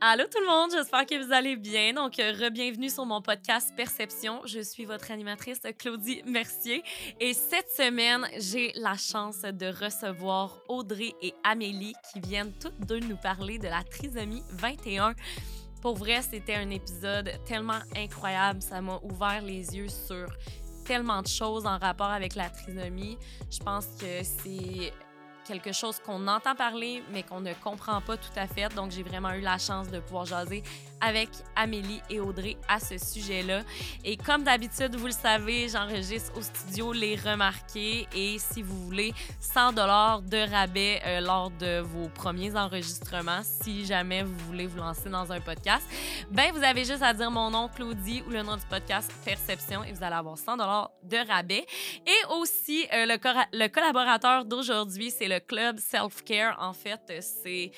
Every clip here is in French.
Allô tout le monde, j'espère que vous allez bien. Donc, euh, re-bienvenue sur mon podcast Perception. Je suis votre animatrice Claudie Mercier et cette semaine, j'ai la chance de recevoir Audrey et Amélie qui viennent toutes deux nous parler de la trisomie 21. Pour vrai, c'était un épisode tellement incroyable, ça m'a ouvert les yeux sur tellement de choses en rapport avec la trisomie. Je pense que c'est quelque chose qu'on entend parler, mais qu'on ne comprend pas tout à fait. Donc, j'ai vraiment eu la chance de pouvoir jaser avec Amélie et Audrey à ce sujet-là. Et comme d'habitude, vous le savez, j'enregistre au studio Les Remarqués. Et si vous voulez 100 dollars de rabais euh, lors de vos premiers enregistrements, si jamais vous voulez vous lancer dans un podcast, ben vous avez juste à dire mon nom, Claudie, ou le nom du podcast Perception, et vous allez avoir 100 dollars de rabais. Et aussi, euh, le, le collaborateur d'aujourd'hui, c'est le club Self Care. En fait, c'est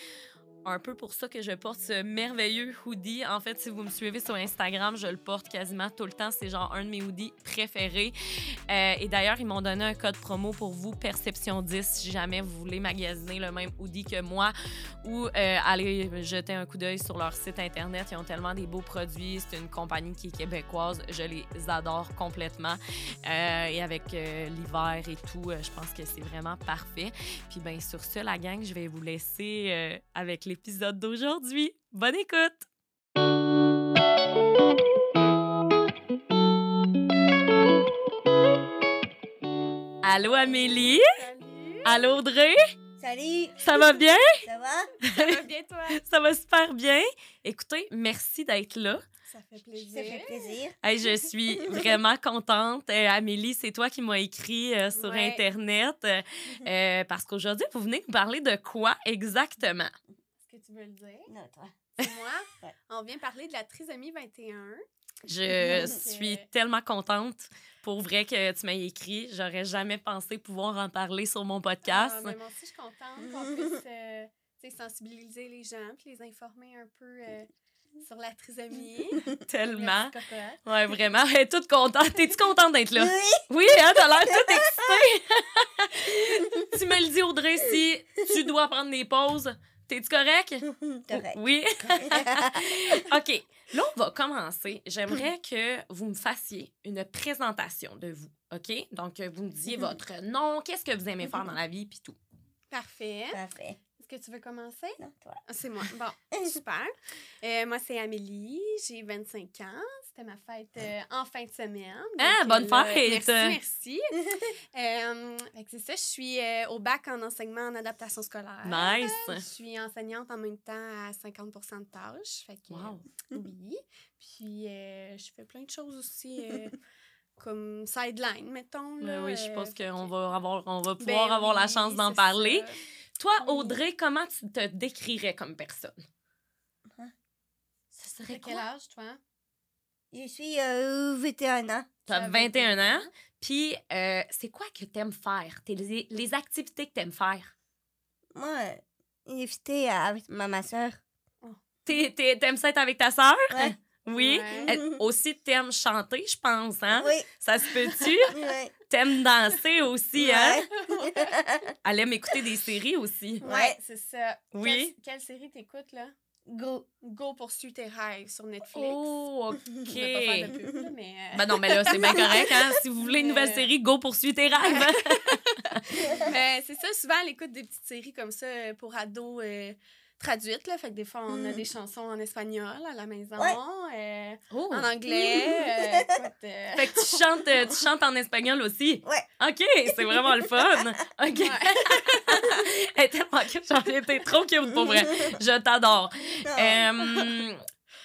un peu pour ça que je porte ce merveilleux hoodie. En fait, si vous me suivez sur Instagram, je le porte quasiment tout le temps. C'est genre un de mes hoodies préférés. Euh, et d'ailleurs, ils m'ont donné un code promo pour vous, Perception 10, si jamais vous voulez magasiner le même hoodie que moi ou euh, aller jeter un coup d'œil sur leur site Internet. Ils ont tellement des beaux produits. C'est une compagnie qui est québécoise. Je les adore complètement. Euh, et avec l'hiver et tout, je pense que c'est vraiment parfait. Puis, ben sur ce, la gang, je vais vous laisser avec l'épisode d'aujourd'hui. Bonne écoute! Allô Amélie? Salut! Allô Audrey? Salut! Ça va bien? Ça va? Ça va bien, toi? Ça va super bien. Écoutez, merci d'être là. Ça fait plaisir. Ça fait plaisir. Hey, je suis vraiment contente. Euh, Amélie, c'est toi qui m'as écrit euh, sur Ouais. Internet euh, parce qu'aujourd'hui, vous venez nous parler de quoi exactement? Tu veux le dire? Non, toi. Moi? Ouais. On vient parler de la trisomie 21. Je Donc, suis euh, tellement contente pour vrai que tu m'as écrit. J'aurais jamais pensé pouvoir en parler sur mon podcast. Ah, mais moi aussi, je suis contente qu'on puisse euh, sensibiliser les gens puis les informer un peu euh, sur la trisomie. Tellement. Ouais, vraiment. Elle est toute contente. T'es-tu contente d'être là? Oui! Oui, hein, t'as l'air toute excitée. tu me le dis, Audrey, si tu dois prendre des pauses. T'es-tu correct? Correct. Oui. OK. Là, on va commencer. J'aimerais que vous me fassiez une présentation de vous. OK? Donc, vous me disiez votre nom, qu'est-ce que vous aimez faire dans la vie, puis tout. Parfait. Parfait. Est-ce que tu veux commencer? Non, toi. Ah, C'est moi. Bon, super. Euh, moi, c'est Amélie. J'ai 25 ans. C'était ma fête euh, en fin de semaine. Ah, bonne là, fête! Merci, merci. Euh, fait que c'est ça. Je suis euh, au bac en enseignement en adaptation scolaire. Je Nice. suis enseignante en même temps à 50% de tâches. Fait que, Wow. euh, oui. Puis, euh, je fais plein de choses aussi, euh, comme sideline, mettons. Oui, Là, oui, je euh, pense qu'on que- va, avoir, on va Ben pouvoir avoir la chance d'en parler. ça. Toi, Oui. Audrey, comment tu te décrirais comme personne? Hein? Ce serait T'as quel quoi? âge, toi? Je suis euh, 21 ans. T'as T'as 21 ans. 21 ans. Puis, euh, c'est quoi que t'aimes faire? Tes- Les, les activités que t'aimes faire? Moi, invité avec ma, ma soeur. T'aimes ça être avec ta sœur? Ouais. Oui. Ouais. Aussi, t'aimes chanter, je pense, hein? Oui. Ça se peut-tu? Oui. T'aimes danser aussi, hein? Ouais. Elle aime écouter des séries aussi. Ouais. c'est ça. Oui. Quelle, quelle série t'écoutes, là? Go. Go poursuit tes rêves sur Netflix. Oh, OK. Je vais pas faire de pub, là, mais... euh, Ben non, mais là, c'est bien correct, hein? Si vous voulez une nouvelle Euh. série, go poursuivre tes rêves. mais c'est ça, souvent, elle écoute des petites séries comme ça euh, pour ados euh, traduites, là. Fait que des fois, on a Mm. des chansons en espagnol à la maison, Ouais. euh, Oh. en anglais. euh, écoute, euh, Fait que tu chantes, tu chantes en espagnol aussi. Ouais. OK, c'est vraiment le fun. OK. ouais. Elle est tellement cute, j'en trop cute pour vrai. Je t'adore. Euh,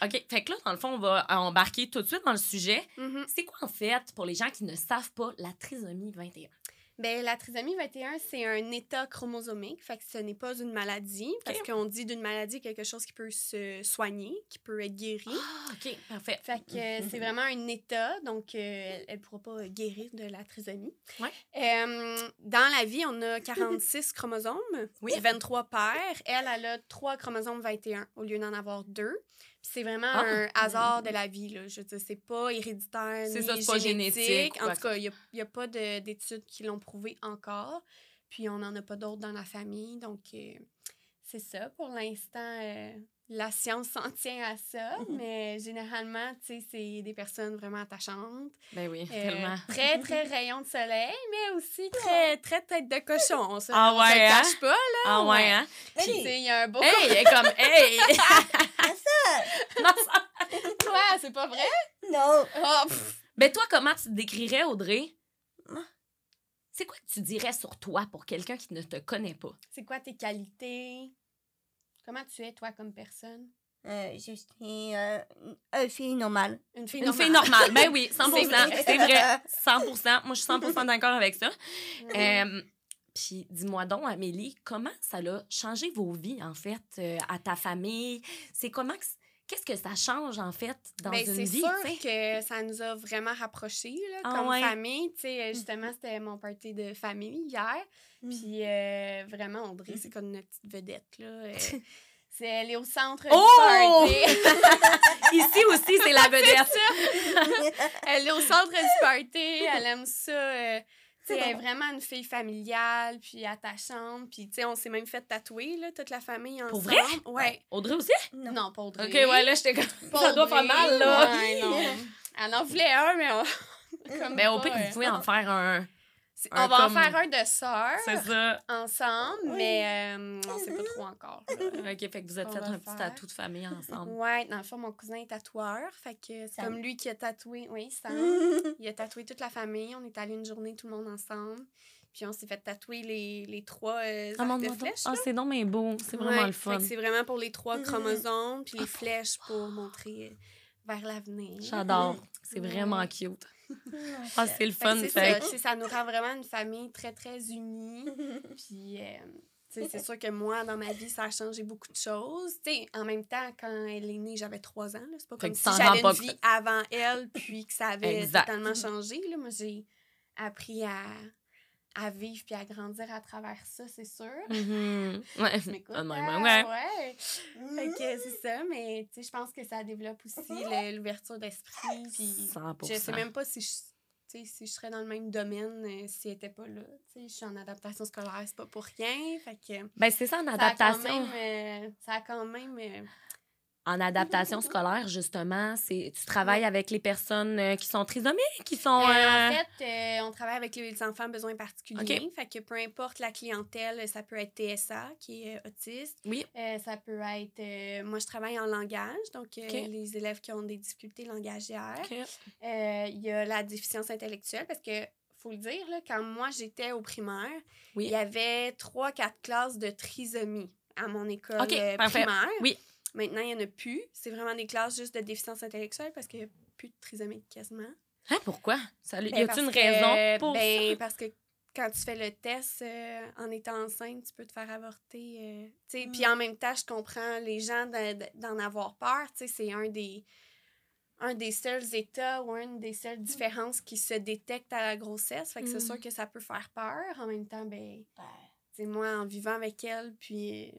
OK, fait que là, dans le fond, on va embarquer tout de suite dans le sujet. Mhm. C'est quoi, en fait, pour les gens qui ne savent pas, la trisomie 21? Ben, la trisomie 21, c'est un état chromosomique, fait que ce n'est pas une maladie, parce qu'on dit d'une maladie quelque chose qui peut se soigner, qui peut être guéri. Ah, OK, parfait. Fait que euh, c'est vraiment un état, donc euh, elle ne pourra pas guérir de la trisomie. Ouais. Euh, dans la vie, on a 46 chromosomes, Oui. 23 paires. Elle, elle a 3 chromosomes 21 au lieu d'en avoir 2. C'est vraiment Ah. un hasard de la vie. Là. Je veux dire, c'est pas héréditaire C'est ça, pas génétique, En tout cas, il n'y a, pas de- d'études qui l'ont prouvé encore. Puis on n'en a pas d'autres dans la famille. Donc, euh, c'est ça. Pour l'instant, euh, la science s'en tient à ça, Mhm. mais généralement, tu sais, c'est des personnes vraiment attachantes. Ben oui, Euh, tellement. Très, très rayon de soleil, mais aussi très, très tête de cochon. On se, Ah se ouais, le hein? cache pas, là. Ah ouais, ouais. hein? Tu sais, il y a un beau... Hey, elle est comme, hey! Non, ça- Quoi, c'est pas vrai? non. Oh. Ben toi, comment tu te décrirais, Audrey? C'est quoi que tu dirais sur toi pour quelqu'un qui ne te connaît pas? c'est quoi tes qualités? Comment tu es, toi, comme personne? Euh, je suis euh, une fille normale. Une fille Une normale. fille normale. Ben oui, 100 C'est vrai. C'est vrai. 100% Moi, je suis 100% d'accord avec ça. Euh, Puis dis-moi donc, Amélie, comment ça a changé vos vies, en fait, euh, à ta famille? C'est comment... que Qu'est-ce que ça change, en fait, dans Ben, une c'est vie? sûr tu sais? que ça nous a vraiment rapprochés là, Ah comme ouais? famille. Euh, justement, c'était mon party de famille hier. Puis euh, vraiment, Audrey, c'est comme notre petite vedette. Là. Euh, c'est, elle est au centre Oh! du party. Ici aussi, c'est la vedette. elle est au centre du party. Elle aime ça. euh, tu sais, elle est vraiment une fille familiale, puis attachante. Puis, tu sais, on s'est même fait tatouer, là, toute la famille ensemble. Pour vrai? Ouais. Audrey aussi? non. Non, pas Audrey. OK, ouais, là, j'étais comme... Pas Ça doit faire mal, là. Ouais, non. Elle en voulait un, mais on... comme Mais au pas, pire, vous pouvez en faire un... C'est- On va comme- en faire un de sœurs C'est ça. ensemble, Oui. mais euh, on sait pas trop encore. là. OK, fait que vous êtes On fait un petit tatou de famille ensemble. Ouais, dans le fond, mon cousin est tatoueur. Fait que c'est comme lui qui a tatoué. Oui, Sam. Il a tatoué toute la famille. On est allé une journée tout le monde ensemble. Puis on s'est fait tatouer les, les trois euh, Ah, mon de flèches. Ah, c'est donc mais beau. C'est vraiment Ouais, le fun. C'est vraiment pour les trois chromosomes, puis les flèches pour montrer euh, vers l'avenir. J'adore. C'est Ouais. vraiment cute. Ah, c'est le Fait fun. c'est Fait ça, ça nous rend vraiment une famille très, très unie. Puis, euh, c'est sûr que moi, dans ma vie, ça a changé beaucoup de choses. Tu sais, en même temps, quand elle est née, j'avais trois ans. C'est pas Fait comme si j'avais une pas vie avant elle, puis que ça avait Exact. totalement changé. Là. Moi, j'ai appris à, à vivre puis à grandir à travers ça, c'est sûr. Mhm. Ouais. Je m'écoute, Ah, ouais, hein? ouais, ouais. ouais. Fait que c'est ça, mais tu sais, je pense que ça développe aussi l'ouverture d'esprit. Puis 100%. je sais même pas si je, tu sais, si je serais dans le même domaine euh, si elle était pas là. Tu sais, je suis en adaptation scolaire, c'est pas pour rien. Fait que Ben, c'est ça, en ça a quand adaptation. même... euh, ça a quand même euh, En adaptation scolaire, justement, c'est tu travailles avec les personnes euh, qui sont trisomiques, qui sont. Euh, euh, En fait, euh, on travaille avec les enfants à besoins particuliers. Fait que peu importe la clientèle, ça peut être TSA, qui est euh, autiste. Oui. Euh, ça peut être... euh, moi, je travaille en langage, donc euh, les élèves qui ont des difficultés langagières. Euh, Il y a la déficience intellectuelle, parce que faut le dire, là, quand moi, j'étais au primaire, Oui. il y avait trois, quatre classes de trisomie à mon école euh, primaire. Oui. Maintenant, il n'y en a plus. C'est vraiment des classes juste de déficience intellectuelle parce qu'il n'y a plus de trisomie quasiment. Hein, pourquoi? Ça, y Ben, a-t-il une que- raison pour ben, ça? parce que quand tu fais le test euh, en étant enceinte, tu peux te faire avorter. euh. Puis Mm. en même temps, je comprends les gens d'en avoir peur. C'est un des, un des seuls états ou une des seules différences qui se détectent à la grossesse. Fait que c'est Mm. sûr que ça peut faire peur. En même temps, ben, sais, moi, en vivant avec elle, puis...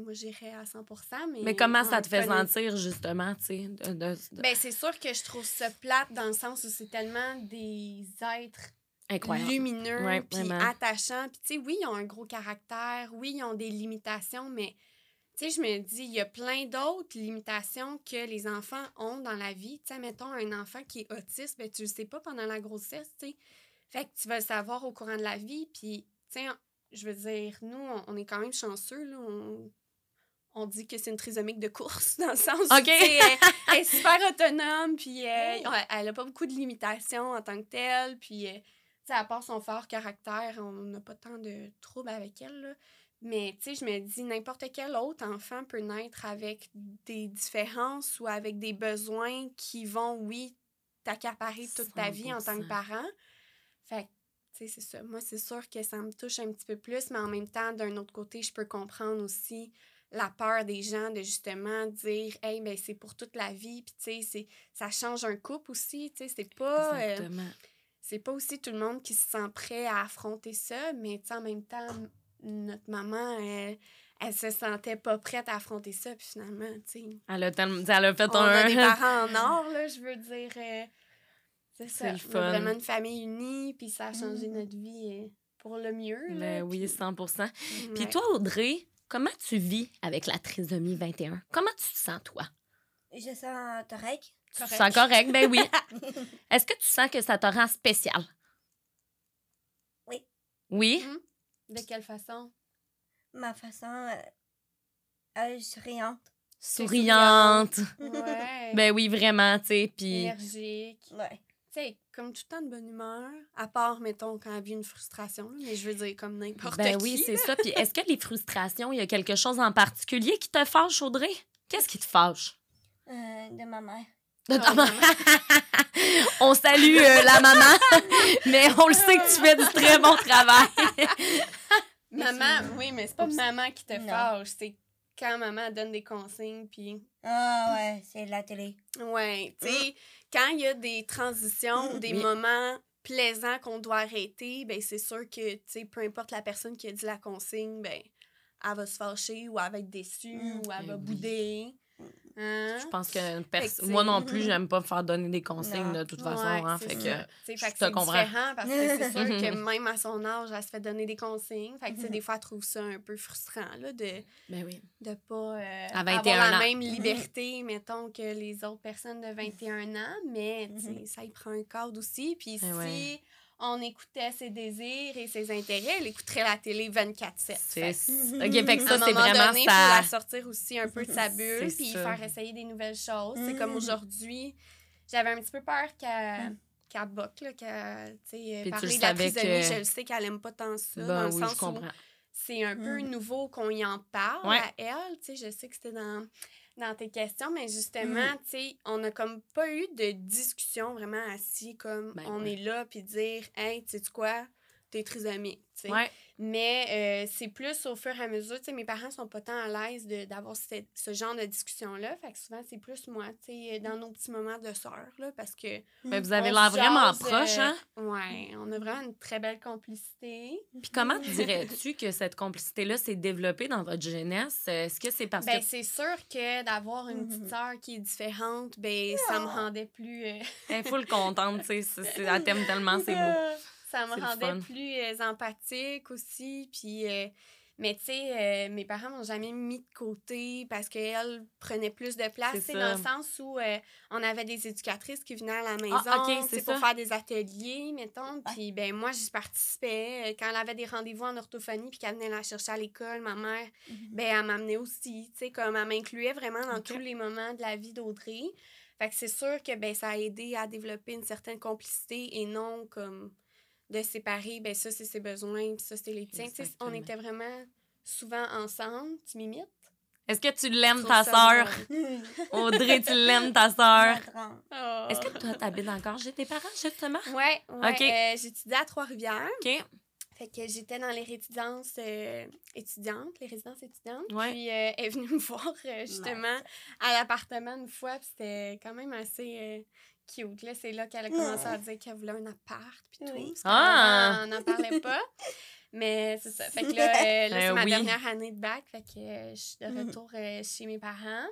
sais, moi, j'irais à 100 mais... Mais comment ça te fait connaît- sentir, justement, tu sais? de- de- de- Ben, c'est sûr que je trouve ça plate dans le sens où c'est tellement des êtres Incroyable. lumineux, Ouais, puis attachants. Puis, tu sais, oui, ils ont un gros caractère, oui, ils ont des limitations, mais, tu sais, je me dis, il y a plein d'autres limitations que les enfants ont dans la vie. Tu sais, mettons, un enfant qui est autiste, ben, tu le sais pas pendant la grossesse, tu sais. Fait que tu vas le savoir au courant de la vie, puis, tu sais, je veux dire, nous, on, on est quand même chanceux, là, on... On dit que c'est une trisomique de course, dans le sens où, elle, elle est super autonome, puis euh, Oh. elle- elle a pas beaucoup de limitations en tant que telle, puis... euh, à part son fort caractère, on n'a pas tant de troubles avec elle. là. Mais tu sais, je me dis, n'importe quel autre enfant peut naître avec des différences ou avec des besoins qui vont, oui, t'accaparer toute ta vie en tant que 100%. parent. Fait que, tu sais, c'est ça. Moi, c'est sûr que ça me touche un petit peu plus, mais en même temps, d'un autre côté, je peux comprendre aussi la peur des gens de justement dire, hey, ben c'est pour toute la vie. Puis, tu sais, c'est- ça change un couple aussi. Tu sais, c'est pas. euh, c'est pas aussi tout le monde qui se sent prêt à affronter ça, mais tu sais, en même temps, notre maman, elle, elle se sentait pas prête à affronter ça, puis finalement, tu sais, Elle a, tellement- elle a fait on un. a des parents en or, là, je veux dire. euh, c'est ça. le fun. vraiment une famille unie, puis ça a changé Mhm. notre vie euh, pour le mieux. Ben là, oui, puis- 100 Puis ouais. toi, Audrey, comment tu vis avec la trisomie 21? Comment tu te sens, toi? Je sens correct. Tu te sens correct? Ben oui. Est-ce que tu sens que ça te rend spécial? Oui. Oui? De quelle façon? Ma façon euh, euh, souriante. Souriante. Ouais. Ben oui, vraiment, tu sais. Puis. Énergique. Ouais. Sais, comme tout le temps de bonne humeur, à part, mettons, quand elle vit une frustration, là, mais je veux dire, comme n'importe Ben qui. oui, c'est ça. Puis est-ce que les frustrations, il y a quelque chose en particulier qui te fâche, Audrey? Qu'est-ce qui te fâche? Euh, de ma mère. De ta Oh, maman. on salue euh, la maman, mais on le sait que tu fais du très bon travail. Maman, oui, mais c'est pas Oups. maman qui te Non. fâche, c'est quand maman donne des consignes, puis... Ah ouais, c'est la télé. Ouais, tu sais, quand il y a des transitions ou des Oui. moments plaisants qu'on doit arrêter, ben c'est sûr que, tu sais, peu importe la personne qui a dit la consigne, ben elle va se fâcher ou elle va être déçue Mm. ou elle Ben va oui. bouder. Hein? Je pense que pers- moi non plus, j'aime pas me faire donner des consignes Non. de toute façon. Ouais, hein, c'est fait que je te c'est comprends. différent parce que c'est sûr que même à son âge, elle se fait donner des consignes. Fait que, tu sais, des fois, elle trouve ça un peu frustrant, là, de Ben oui. de pas euh, avoir 21 la ans. même liberté, mettons, que les autres personnes de 21 ans. Mais, Mhm. ça y prend un cadre aussi. Puis si ouais. On écoutait ses désirs et ses intérêts, elle écouterait la télé 24-7. C'est. OK, fait que ça c'est vraiment donné, ça. la sortir aussi un peu de sa bulle, puis ça. faire essayer des nouvelles choses. C'est comme Mhm. aujourd'hui, j'avais un petit peu peur qu'elle Mhm. qu'elle boque, là, qu'elle, parler le de la trisomie, que- je le sais qu'elle aime pas tant ça, dans Ben le oui, sens où c'est un peu Mhm. nouveau qu'on y en parle Ouais. à elle, tu sais, je sais que c'était dans, dans tes questions, mais justement, Mhm. tu sais, on a comme pas eu de discussion vraiment assis, comme Ben on ouais. est là, puis dire, hey, tu sais quoi, t'es trisomique, tu sais. Ouais. Mais euh, c'est plus au fur et à mesure, tu sais, mes parents sont pas tant à l'aise de- d'avoir ce, ce genre de discussion-là. Fait que souvent, c'est plus moi, tu sais, dans nos petits moments de sœur, là, parce que... Ben, vous avez on l'air vraiment jase, proche, euh, hein? Ouais, on a vraiment une très belle complicité. Puis comment dirais-tu que cette complicité-là s'est développée dans votre jeunesse? Est-ce que c'est parce Ben, que. c'est sûr que d'avoir une petite Mhm. sœur qui est différente, ben, ça me rendait plus... euh, Elle est full contente, tu sais. Elle t'aime tellement, c'est beau. ça me rendait plus euh, empathique aussi. Puis, euh, mais tu sais, euh, mes parents m'ont jamais mis de côté parce qu'elles prenaient plus de place. C'est. Dans le sens où on avait des éducatrices qui venaient à la maison Ah, c'est sais, pour faire des ateliers, mettons. Puis, ben moi, j'y participais. Quand elle avait des rendez-vous en orthophonie puis qu'elle venait la chercher à l'école, ma mère, Mhm. ben elle m'amenait aussi. Tu sais, comme elle m'incluait vraiment dans tous les moments de la vie d'Audrey. Fait que c'est sûr que ben, ça a aidé à développer une certaine complicité et non comme de séparer, ben ça c'est ses besoins, puis ça c'est les tiens. On était vraiment souvent ensemble. Tu m'imites? Est-ce que tu l'aimes, ta sœur? Audrey, tu l'aimes, ta sœur? Drôle. Est-ce que toi, t'habites encore chez tes parents, justement? Ouais, ouais. Ok. euh, j'étudiais à Trois-Rivières. OK. Fait que j'étais dans les résidences euh, étudiantes, les résidences étudiantes. Ouais. Puis euh, elle est venue me voir euh, justement à l'appartement une fois, puis c'était quand même assez euh, cute. Là, c'est là qu'elle a commencé à dire qu'elle voulait un appart, puis tout. Oui. Parce Ah! qu'avant, on n'en parlait pas. Mais c'est ça. Fait que là, euh, là, Ben c'est ma oui. dernière année de bac. Fait que euh, je suis de Mhm. retour euh, chez mes parents.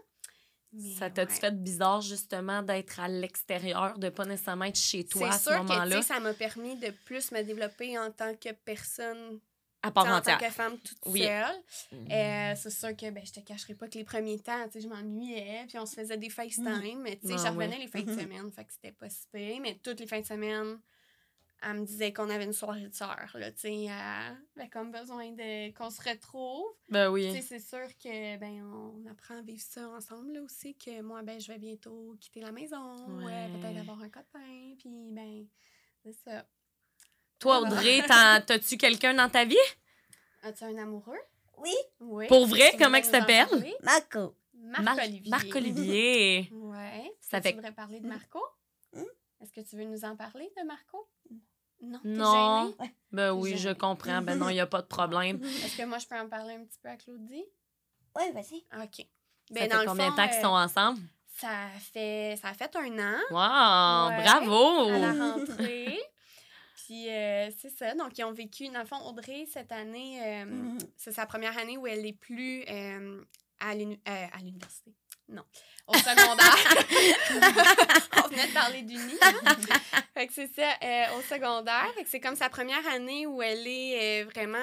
Mais, Ça t'a-tu ouais. fait bizarre, justement, d'être à l'extérieur, de pas nécessairement être chez toi à C'est ce sûr que tu moment-là? sais, ça m'a permis de plus me développer en tant que personne À Tu part en entière. tant que femme toute Oui. seule. Mm. Euh, c'est sûr que ben, je te cacherai pas que les premiers temps, tu sais, je m'ennuyais, puis on se faisait des FaceTime, mais tu sais, Ah, je revenais ouais. les fins de Mhm. semaine, fait que c'était pas si pire, mais toutes les fins de semaine, elle me disait qu'on avait une soirée de soeur, là, tu sais, euh, ben, comme besoin de qu'on se retrouve. Ben Tu oui. sais, c'est sûr que, ben, on apprend à vivre ça ensemble, là, aussi, que moi, ben, je vais bientôt quitter la maison, ouais. Ouais. peut-être avoir un copain, puis ben, c'est ça. Toi. Audrey, t'as-tu quelqu'un dans ta vie? As-tu un amoureux? Oui, Oui. Pour vrai, comment il s'appelle? Marco. Marc-Olivier. Marc-Olivier. Ouais. Ça fait- Tu voudrais parler de Mm. Marco? Mm. Est-ce que tu veux nous en parler de Marco? Non. t'es Non. gênée? Ben oui, je comprends. Ben non, il n'y a pas de problème. Est-ce que moi, je peux en parler un petit peu à Claudie? Oui, vas-y. OK. Ça Ben, fait combien de temps qu'ils euh, sont ensemble? Ça fait, ça a fait un an Wow! Ouais. Bravo! à la rentrée. Puis euh, c'est ça. Donc, ils ont vécu, dans le fond, Audrey, cette année, euh, Mhm. c'est sa première année où elle est plus euh, à l'uni- à l'université. Non, au secondaire. On venait de parler d'uni. fait que c'est ça, au secondaire. Fait que c'est comme sa première année où elle est vraiment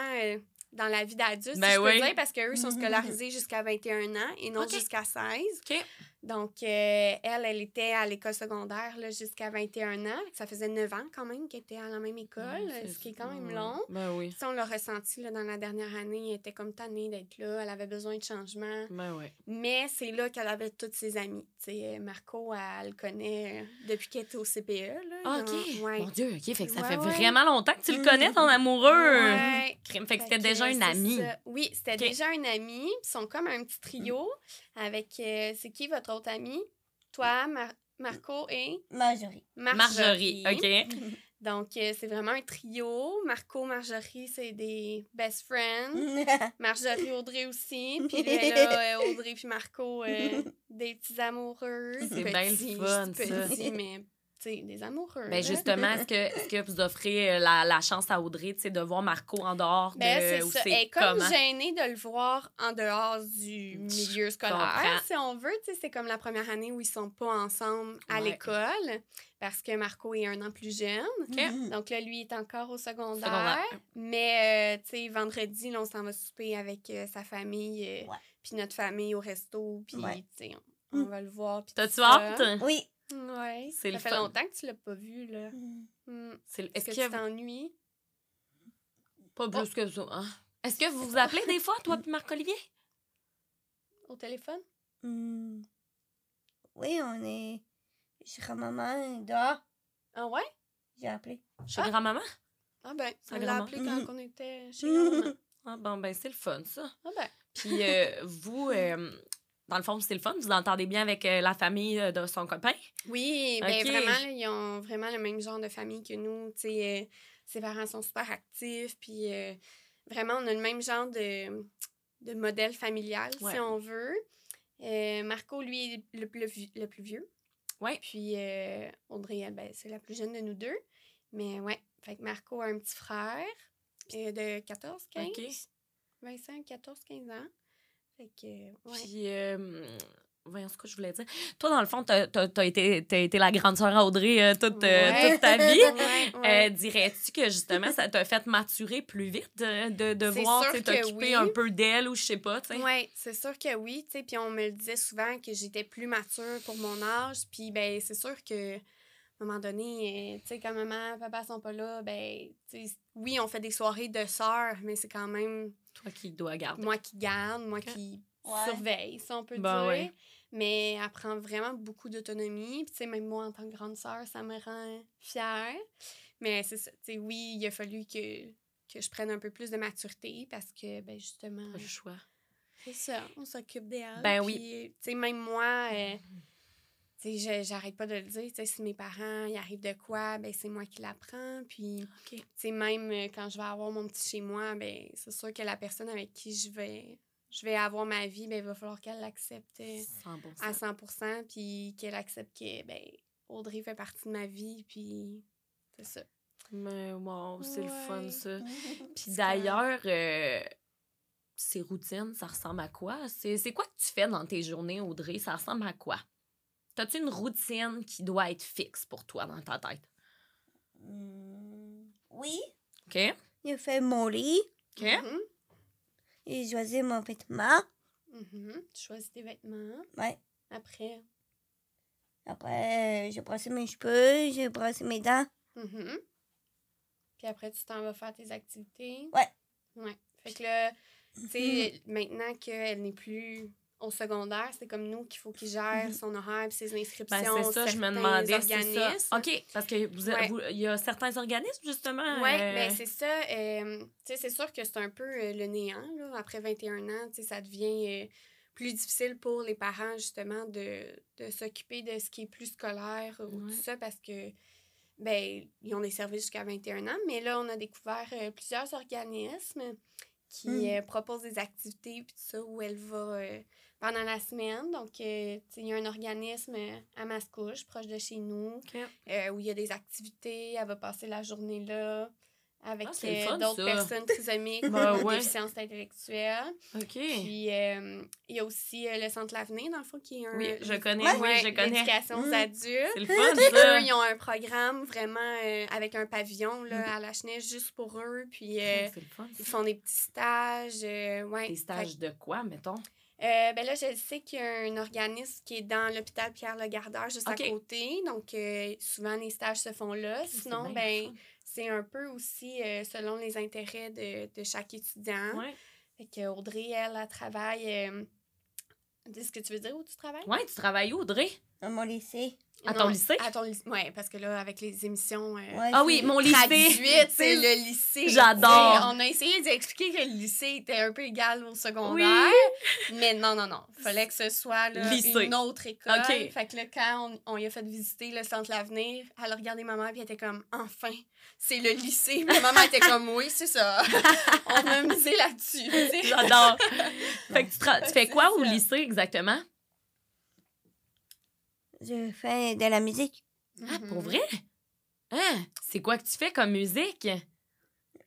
dans la vie d'adulte, Ben si je peux oui. dire, parce qu'eux sont Mhm. scolarisés jusqu'à 21 ans et non jusqu'à 16. OK. Donc, euh, elle, elle était à l'école secondaire jusqu'à 21 ans. Ça faisait 9 ans quand même qu'elle était à la même école, Ouais, ce qui est quand même ouais. long. Ben oui. Ça, on l'a ressenti là, dans la dernière année. Elle était comme tannée d'être là. Elle avait besoin de changement. Ben oui. Mais c'est là qu'elle avait toutes ses amies. Tu sais, Marco, elle, le connaît euh, depuis qu'elle était au CPE. Là. Ah, OK. ouais. Mon Dieu, OK. Fait que ça Ouais, fait ouais. vraiment longtemps que tu le Mhm. connais, ton amoureux. Ouais. Fait que c'était déjà une amie. ça. Oui, c'était déjà une amie. Ils sont comme un petit trio avec. euh, c'est qui votre autre amie? Toi, Mar- Marco et Marjorie. Marjorie. OK. Donc, euh, c'est vraiment un trio. Marco, Marjorie, c'est des best friends. Marjorie, Audrey aussi. Puis là, là, euh, Audrey puis Marco, euh, des petits amoureux. C'est Petits, bien fun, ça. mais des amoureux. Ben là. justement, est-ce que, que vous offrez euh, la, la chance à Audrey de voir Marco en dehors de Ben, c'est Elle est comme comment? gênée de le voir en dehors du milieu scolaire, si on veut. Tu sais, c'est comme la première année où ils sont pas ensemble à Ouais. l'école parce que Marco est un an plus jeune. Mhm. Donc là, lui est encore au secondaire. Secondaire. Mais, euh, tu sais, vendredi, là, on s'en va souper avec euh, sa famille, euh, puis notre famille au resto, puis, Ouais. tu sais, on, on va le voir. puis tout T'as-tu hâte? Oui. Ouais. C'est Ça le fait fun. longtemps que tu l'as pas vu, là. Hmm. C'est- Est-ce que que, tu t'ennuies? pas plus que ça? hein? Est-ce que vous vous appelez des fois, toi puis Marc-Olivier? Au téléphone? Hmm. Oui, on est chez grand-maman dehors. Ah ouais? J'ai appelé. Chez Ah. grand-maman? Ah ben, on l'a appelé quand on était chez grand-maman. Ah bon, ben c'est le fun, ça. Ah ben. Puis euh, vous, euh, dans le fond, c'est le fun. Vous entendez bien avec euh, la famille euh, de son copain? Oui, ben Ok. vraiment, là, ils ont vraiment le même genre de famille que nous. Tu sais, euh, ses parents sont super actifs, puis euh, vraiment, on a le même genre de, de modèle familial, Ouais. si on veut. Euh, Marco, lui, est le, plus vieux- le plus vieux. Ouais. Puis Audrey, ben, c'est la plus jeune de nous deux. Mais ouais, fait que Marco a un petit frère de 14, 15. OK. Vincent, 14, 15 ans. Fait que, ouais. Puis, euh, voyons ce que je voulais dire. Toi, dans le fond, t'as as, été, t'as été la grande sœur à Audrey euh, toute, euh, Ouais. toute ta vie. Ouais, Dirais-tu que justement, ça t'a fait maturer plus vite de, de, voir t'occuper oui. un peu d'elle ou je sais pas, tu sais? Oui, c'est sûr que oui, tu sais, puis on me le disait souvent que j'étais plus mature pour mon âge, puis ben c'est sûr que à un moment donné, tu sais, quand maman, papa sont pas là, ben, oui, on fait des soirées de sœurs, mais c'est quand même Toi qui dois garder. moi qui garde, moi qui Ouais. surveille, si on peut Ben dire. ouais. Mais elle prend vraiment beaucoup d'autonomie. Puis, tu sais, même moi, en tant que grande sœur, ça me rend fière. Mais c'est ça. Tu sais, oui, il a fallu que, que je prenne un peu plus de maturité parce que, ben, justement, Pas le choix. c'est ça, on s'occupe d'elle. Ben oui. Tu sais, même moi, euh, je- j'arrête pas de le dire. Tu sais, si mes parents, il arrive de quoi, ben, c'est moi qui l'apprends. Puis, OK. tu sais, même euh, quand je vais avoir mon petit chez moi, ben, c'est sûr que la personne avec qui je vais, je vais avoir ma vie, ben, il va falloir qu'elle l'accepte euh, 100 à 100 puis qu'elle accepte que, ben, Audrey fait partie de ma vie, puis c'est ça. Mais wow, c'est le fun, ça. Puis d'ailleurs, euh, ces routines, ça ressemble à quoi? C'est quoi que tu fais dans tes journées, Audrey? Ça ressemble à quoi? T'as-tu une routine qui doit être fixe pour toi dans ta tête? Hmm. Oui. OK? J'ai fait mon lit. OK? Mhm, J'ai choisi mon vêtement. mhm. Tu choisis tes vêtements. Ouais. Après, Après, euh, j'ai brossé mes cheveux, j'ai brossé mes dents. mhm. Puis après, tu t'en vas faire tes activités. Ouais. Ouais. Fait que là, tu sais, maintenant qu'elle n'est plus au secondaire, c'est comme nous qu'il faut qu'il gère Mhm. son horaire puis ses Ben, inscriptions. c'est ça, je me demandais, ça. OK, parce que vous, Ouais. vous- il y a certains organismes, justement. Oui, euh, ben c'est ça. euh, tu sais, c'est sûr que c'est un peu euh, le néant. Là. Après 21 ans, tu sais, ça devient euh, plus difficile pour les parents, justement, de, de s'occuper de ce qui est plus scolaire ou Ouais. tout ça parce que, ben, ils ont des services jusqu'à 21 ans. Mais là, on a découvert plusieurs organismes qui Mm. euh, proposent des activités puis tout ça où elle va euh, pendant la semaine. Donc, euh, il y a un organisme à Mascouche, proche de chez nous où il y a des activités. Elle va passer la journée là. Avec Ah, euh, d'autres personnes trisomiques Ben ou ouais. déficience intellectuelle. OK. Puis, euh, il y a aussi euh, le Centre L'Avenir, dans le fond, qui est un... Oui, je connais, Ouais. oui, je connais. l'éducation aux Mm. adultes. C'est le fun, Puis ça. eux, ils ont un programme vraiment avec un pavillon là, à la Chenille juste pour eux. Puis le fun, ils font des petits stages. ouais. Des stages de quoi, mettons? Euh, ben là, je sais qu'il y a un organisme qui est dans l'hôpital Pierre-Le-Gardeur, juste à côté. Donc, euh, souvent, les stages se font là. Sinon, ben. C'est un peu aussi euh, selon les intérêts de, de chaque étudiant. Ouais. Fait que Audrey, elle, elle travaille. euh, Est-ce que tu veux dire où tu travailles? ouais, tu travailles où, Audrey? Dans mon lycée. À ton lycée? À ton lycée. Oui, parce que là, avec les émissions. euh, Ouais, Ah oui, mon lycée. c'est le lycée. J'adore. On a essayé d'expliquer que le lycée était un peu égal au secondaire. Mais non, non, non. fallait que ce soit là, Lycée. une autre école. Ok. Fait que là, quand on, on y a fait visiter le centre L'Avenir, elle a regardé maman puis elle était comme enfin, c'est le lycée. Ma maman était comme oui, c'est ça. on a misé là-dessus. J'adore. fait que tu, tu fais quoi au lycée exactement? Je fais de la musique. Ah, pour Mhm. vrai? Hein? C'est quoi que tu fais comme musique?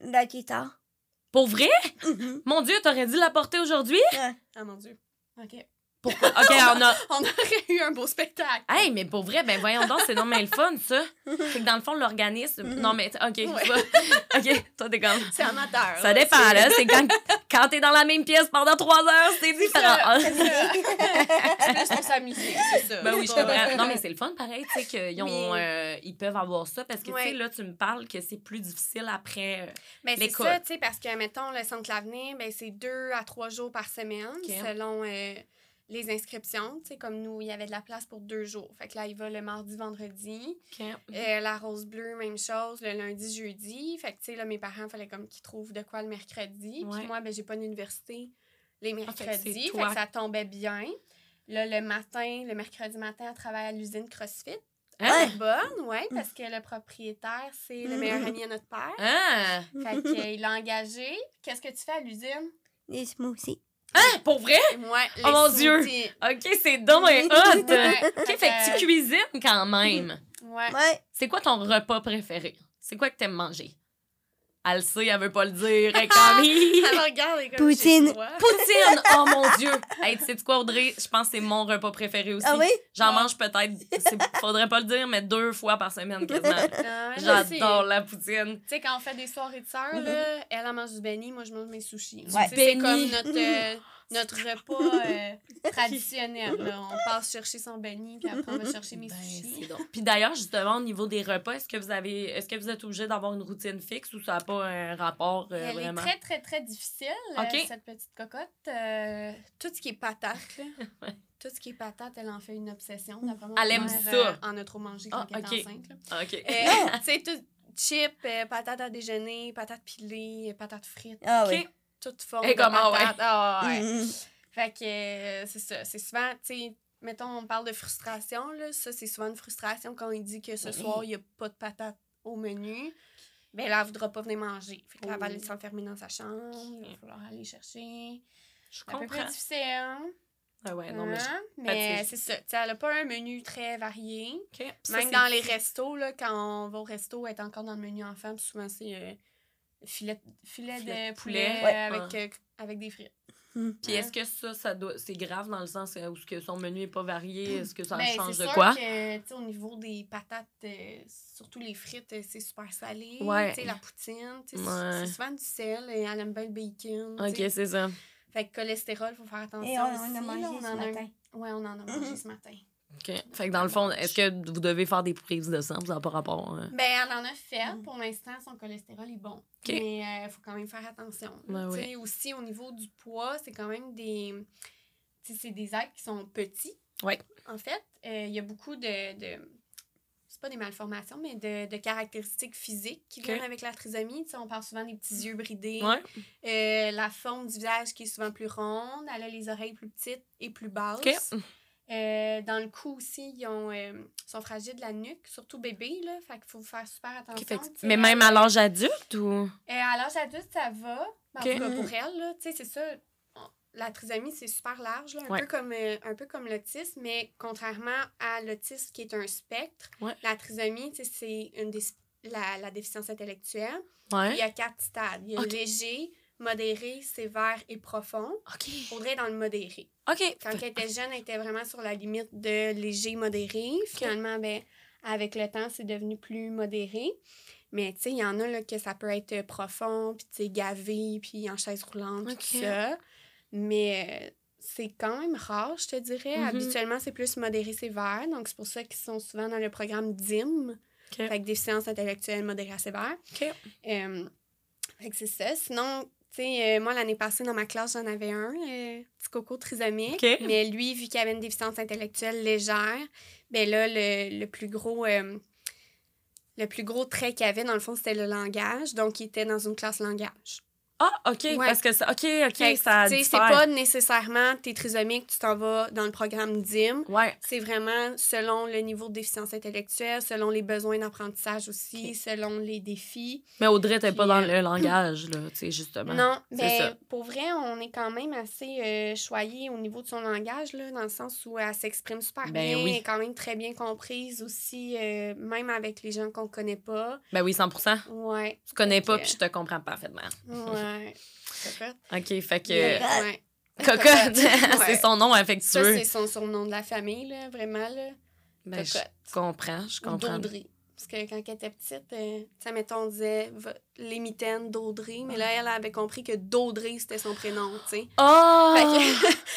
La guitare. Pour vrai? Mhm. Mon Dieu, t'aurais dû l'apporter aujourd'hui? Ouais. Ah mon Dieu. OK. Pourquoi? OK, on a. On aurait eu un beau spectacle. Hey, mais pour vrai, ben voyons donc, c'est non mais le fun, ça. Fait que dans le fond, l'organisme. Mhm. Non, mais OK. Ouais. vois. OK, toi, t'es comme. C'est amateur. Ça dépend, là. C'est quand, quand t'es dans la même pièce pendant trois heures, c'est différent. ça. C'est plus pour s'amuser, c'est ça. Ben oui, je comprends. Non, mais c'est le fun, pareil, tu sais, qu'ils ont, Oui. euh, ils peuvent avoir ça parce que, tu sais, là, tu me parles que c'est plus difficile après. euh, Ben, c'est ça, tu sais, parce que, mettons, le centre L'Avenir, ben, c'est deux à trois jours par semaine, selon euh, les inscriptions. Tu sais, comme nous, il y avait de la place pour deux jours. Fait que là, il va le mardi, vendredi. OK. Euh, la Rose Bleue, même chose, le lundi, jeudi. Fait que, tu sais, là, mes parents, il fallait comme qu'ils trouvent de quoi le mercredi. Ouais. Puis moi, ben, j'ai pas d'université les Ah, fait que c'est mercredis. fait, que ça tombait bien. Là, le matin, le mercredi matin, elle travaille à l'usine CrossFit. Hein? Bonne, ouais, parce que le propriétaire, c'est le meilleur Mhm. ami à notre père. Ah! Fait qu'il l'a engagé. Qu'est-ce que tu fais à l'usine? Les smoothies. Ah, pour vrai? Moi, les Oh mon Dieu! OK, c'est donc un hot! Ouais. OK, fait que tu que- cuisines quand même. Ouais. Ouais. C'est quoi ton repas préféré? C'est quoi que t'aimes manger? Elle le sait, elle veut pas le dire. Elle est comme, regarde, elle est comme, Poutine. Poutine! Oh mon Dieu! Hey, tu sais quoi, Audrey? Je pense que c'est mon repas préféré aussi. Ah oui? J'en mange peut-être, faudrait pas le dire, mais deux fois par semaine quasiment. Ah, J'adore la poutine. Tu sais, quand on fait des soirées de sœurs, là, elle, elle mange du béni, moi, je mange mes sushis. Ouais. C'est comme notre, euh, notre repas euh, traditionnel. là. On passe chercher son béni, puis après, on va chercher mes Ben, sushis. Puis d'ailleurs, justement, au niveau des repas, est-ce que vous avez est-ce que vous êtes obligé d'avoir une routine fixe ou ça n'a pas un rapport euh, Elle vraiment? est très, très, très difficile, euh, cette petite cocotte. Euh, tout ce qui est patate, là. Tout ce qui est patate, elle en fait une obsession. D'après moi, Elle aime ça. euh, en a trop mangé quand Ah, elle était enceinte. là. Ah, OK. Euh, tu sais, tout chips, euh, patates à déjeuner, patates pilées, patates frites, Ah oui. Toute forme Et de comment, ouais. patates. Ah, ouais. Mhm. Fait que euh, c'est ça. C'est souvent, tu sais, mettons, on parle de frustration, là. Ça, c'est souvent une frustration quand il dit que ce soir, il n'y a pas de patates au menu. Ben là, elle voudra pas venir manger. Fait que là, elle va aller s'enfermer dans sa chambre. Il va falloir aller chercher. Je C'est un peu plus comprends. difficile? Ah ouais, non, mais Hein? Mais c'est ça. Elle n'a pas un menu très varié. Ça, Même dans les restos, là, quand on va au resto, elle est encore dans le menu enfant. Puis souvent, c'est euh, filet, filet, Filet de poulet, poulet. Ouais. avec, euh, avec des frites. Puis est-ce que ça, ça doit, c'est grave dans le sens euh, où ce que son menu n'est pas varié? Est-ce que ça Ben, change c'est de sûr quoi? que, tu sais, au niveau des patates, euh, surtout les frites, euh, c'est super salé. Ouais. Tu sais, la poutine, c'est- Ouais. c'est souvent du sel. Et elle aime bien le bacon. OK, c'est ça. Fait que cholestérol, il faut faire attention. Et on, on aussi, a là, mangé on ce en a un- matin. Ouais, on en a mangé ce matin. OK. Fait que dans le fond, est-ce que vous devez faire des prises de sang? Ça n'a pas rapport. euh? Ben, elle en a fait. Pour l'instant, son cholestérol est bon. Mais il faut quand même faire attention. Ben oui. Aussi, au niveau du poids, c'est quand même des... c'est des êtres qui sont petits. Ouais. En fait, Euh, il y a beaucoup de... de... C'est pas des malformations, mais de, de caractéristiques physiques qui viennent avec la trisomie. On parle souvent des petits yeux bridés. Ouais. Euh, la forme du visage qui est souvent plus ronde. Elle a les oreilles plus petites et plus basses. Euh, dans le cou aussi, ils ont, euh, sont fragiles de la nuque, surtout bébé, là. Fait qu'il faut faire super attention. Fait mais même à l'âge adulte ou? euh, à l'âge adulte, ça va. Ben, En Ok. tout cas, pour elle, là, tu sais, c'est ça. La trisomie, c'est super large, là, un, Ouais. peu comme, un peu comme l'autisme, mais contrairement à l'autisme qui est un spectre, Ouais. la trisomie, c'est une des la, la déficience intellectuelle. Ouais. Il y a quatre stades. Il y a léger, modéré, sévère et profond. OK. Audrey est dans le modéré. OK. Quand elle était jeune, elle était vraiment sur la limite de léger, modéré. Finalement, ben, avec le temps, c'est devenu plus modéré. Mais tu sais, il y en a là, que ça peut être profond, puis tu sais, gavé, puis en chaise roulante, tout ça. Mais euh, c'est quand même rare, je te dirais. Mhm. Habituellement, c'est plus modéré sévère. Donc, c'est pour ça qu'ils sont souvent dans le programme DIM, OK. avec déficience intellectuelle modérée à sévère. OK. Euh, fait que c'est ça. Sinon, tu sais, euh, moi, l'année passée, dans ma classe, j'en avais un, euh, petit coco trisomique. Mais lui, vu qu'il avait une déficience intellectuelle légère, ben là, le, le plus gros... euh, le plus gros trait qu'il avait, dans le fond, c'était le langage. Donc, il était dans une classe langage. Ah, OK. Ouais. Parce que ça. OK, OK, Fait ça. tu sais, c'est pas nécessairement t'es trisomique, tu t'en vas dans le programme DIM. Ouais. C'est vraiment selon le niveau de déficience intellectuelle, selon les besoins d'apprentissage aussi, selon les défis. Mais Audrey, t'es pas dans euh, le langage, là, tu sais, justement. Non, ben, ça. pour vrai, on est quand même assez euh, choyé au niveau de son langage, là, dans le sens où elle s'exprime super Ben bien, oui. elle est quand même très bien comprise aussi, euh, même avec les gens qu'on connaît pas. Ben oui, 100 Ouais, Tu connais pas, puis je te comprends parfaitement. ouais. Cocotte. OK, fait que. Ouais. Cocotte, c'est son nom Ça, affectueux. c'est son surnom de la famille, là, vraiment, là. Ben, je Cocotte. comprends, je comprends. Daudry. Parce que quand elle était petite, euh, tu sais, mettons, on disait les mitaines d'Audrey, mais là, elle avait compris que Daudrey, c'était son prénom, tu sais. Oh!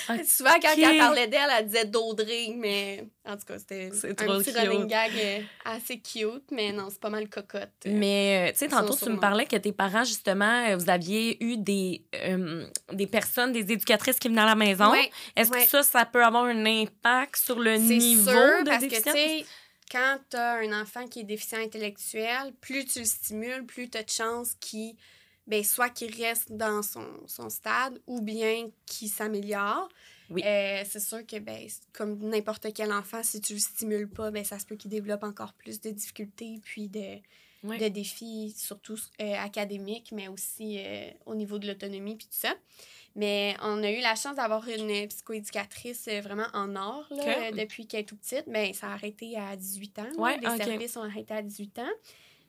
Que, souvent, quand elle parlait d'elle, elle disait Daudrey, mais en tout cas, c'était un trop petit cute. running gag euh, assez cute, mais non, c'est pas mal cocotte. euh. Mais, euh, tu sais, tantôt, tu me parlais que tes parents, justement, euh, vous aviez eu des, euh, des personnes, des éducatrices qui venaient à la maison. Ouais, Est-ce ouais. que ça, ça peut avoir un impact sur le niveau sûr, de parce que, tu quand t'as un enfant qui est déficient intellectuel, plus tu le stimules, plus t'as de chances qu'il, ben, soit qu'il reste dans son, son stade ou bien qu'il s'améliore. Oui. Euh, c'est sûr que, ben, comme n'importe quel enfant, si tu le stimules pas, ben, ça se peut qu'il développe encore plus de difficultés puis de, Oui. de défis, surtout euh, académiques, mais aussi euh, au niveau de l'autonomie puis tout ça. Mais on a eu la chance d'avoir une psychoéducatrice euh, vraiment en or là, euh, depuis qu'elle est toute petite. Mais ça a arrêté à 18 ans. Ouais, Les services ont arrêté à 18 ans.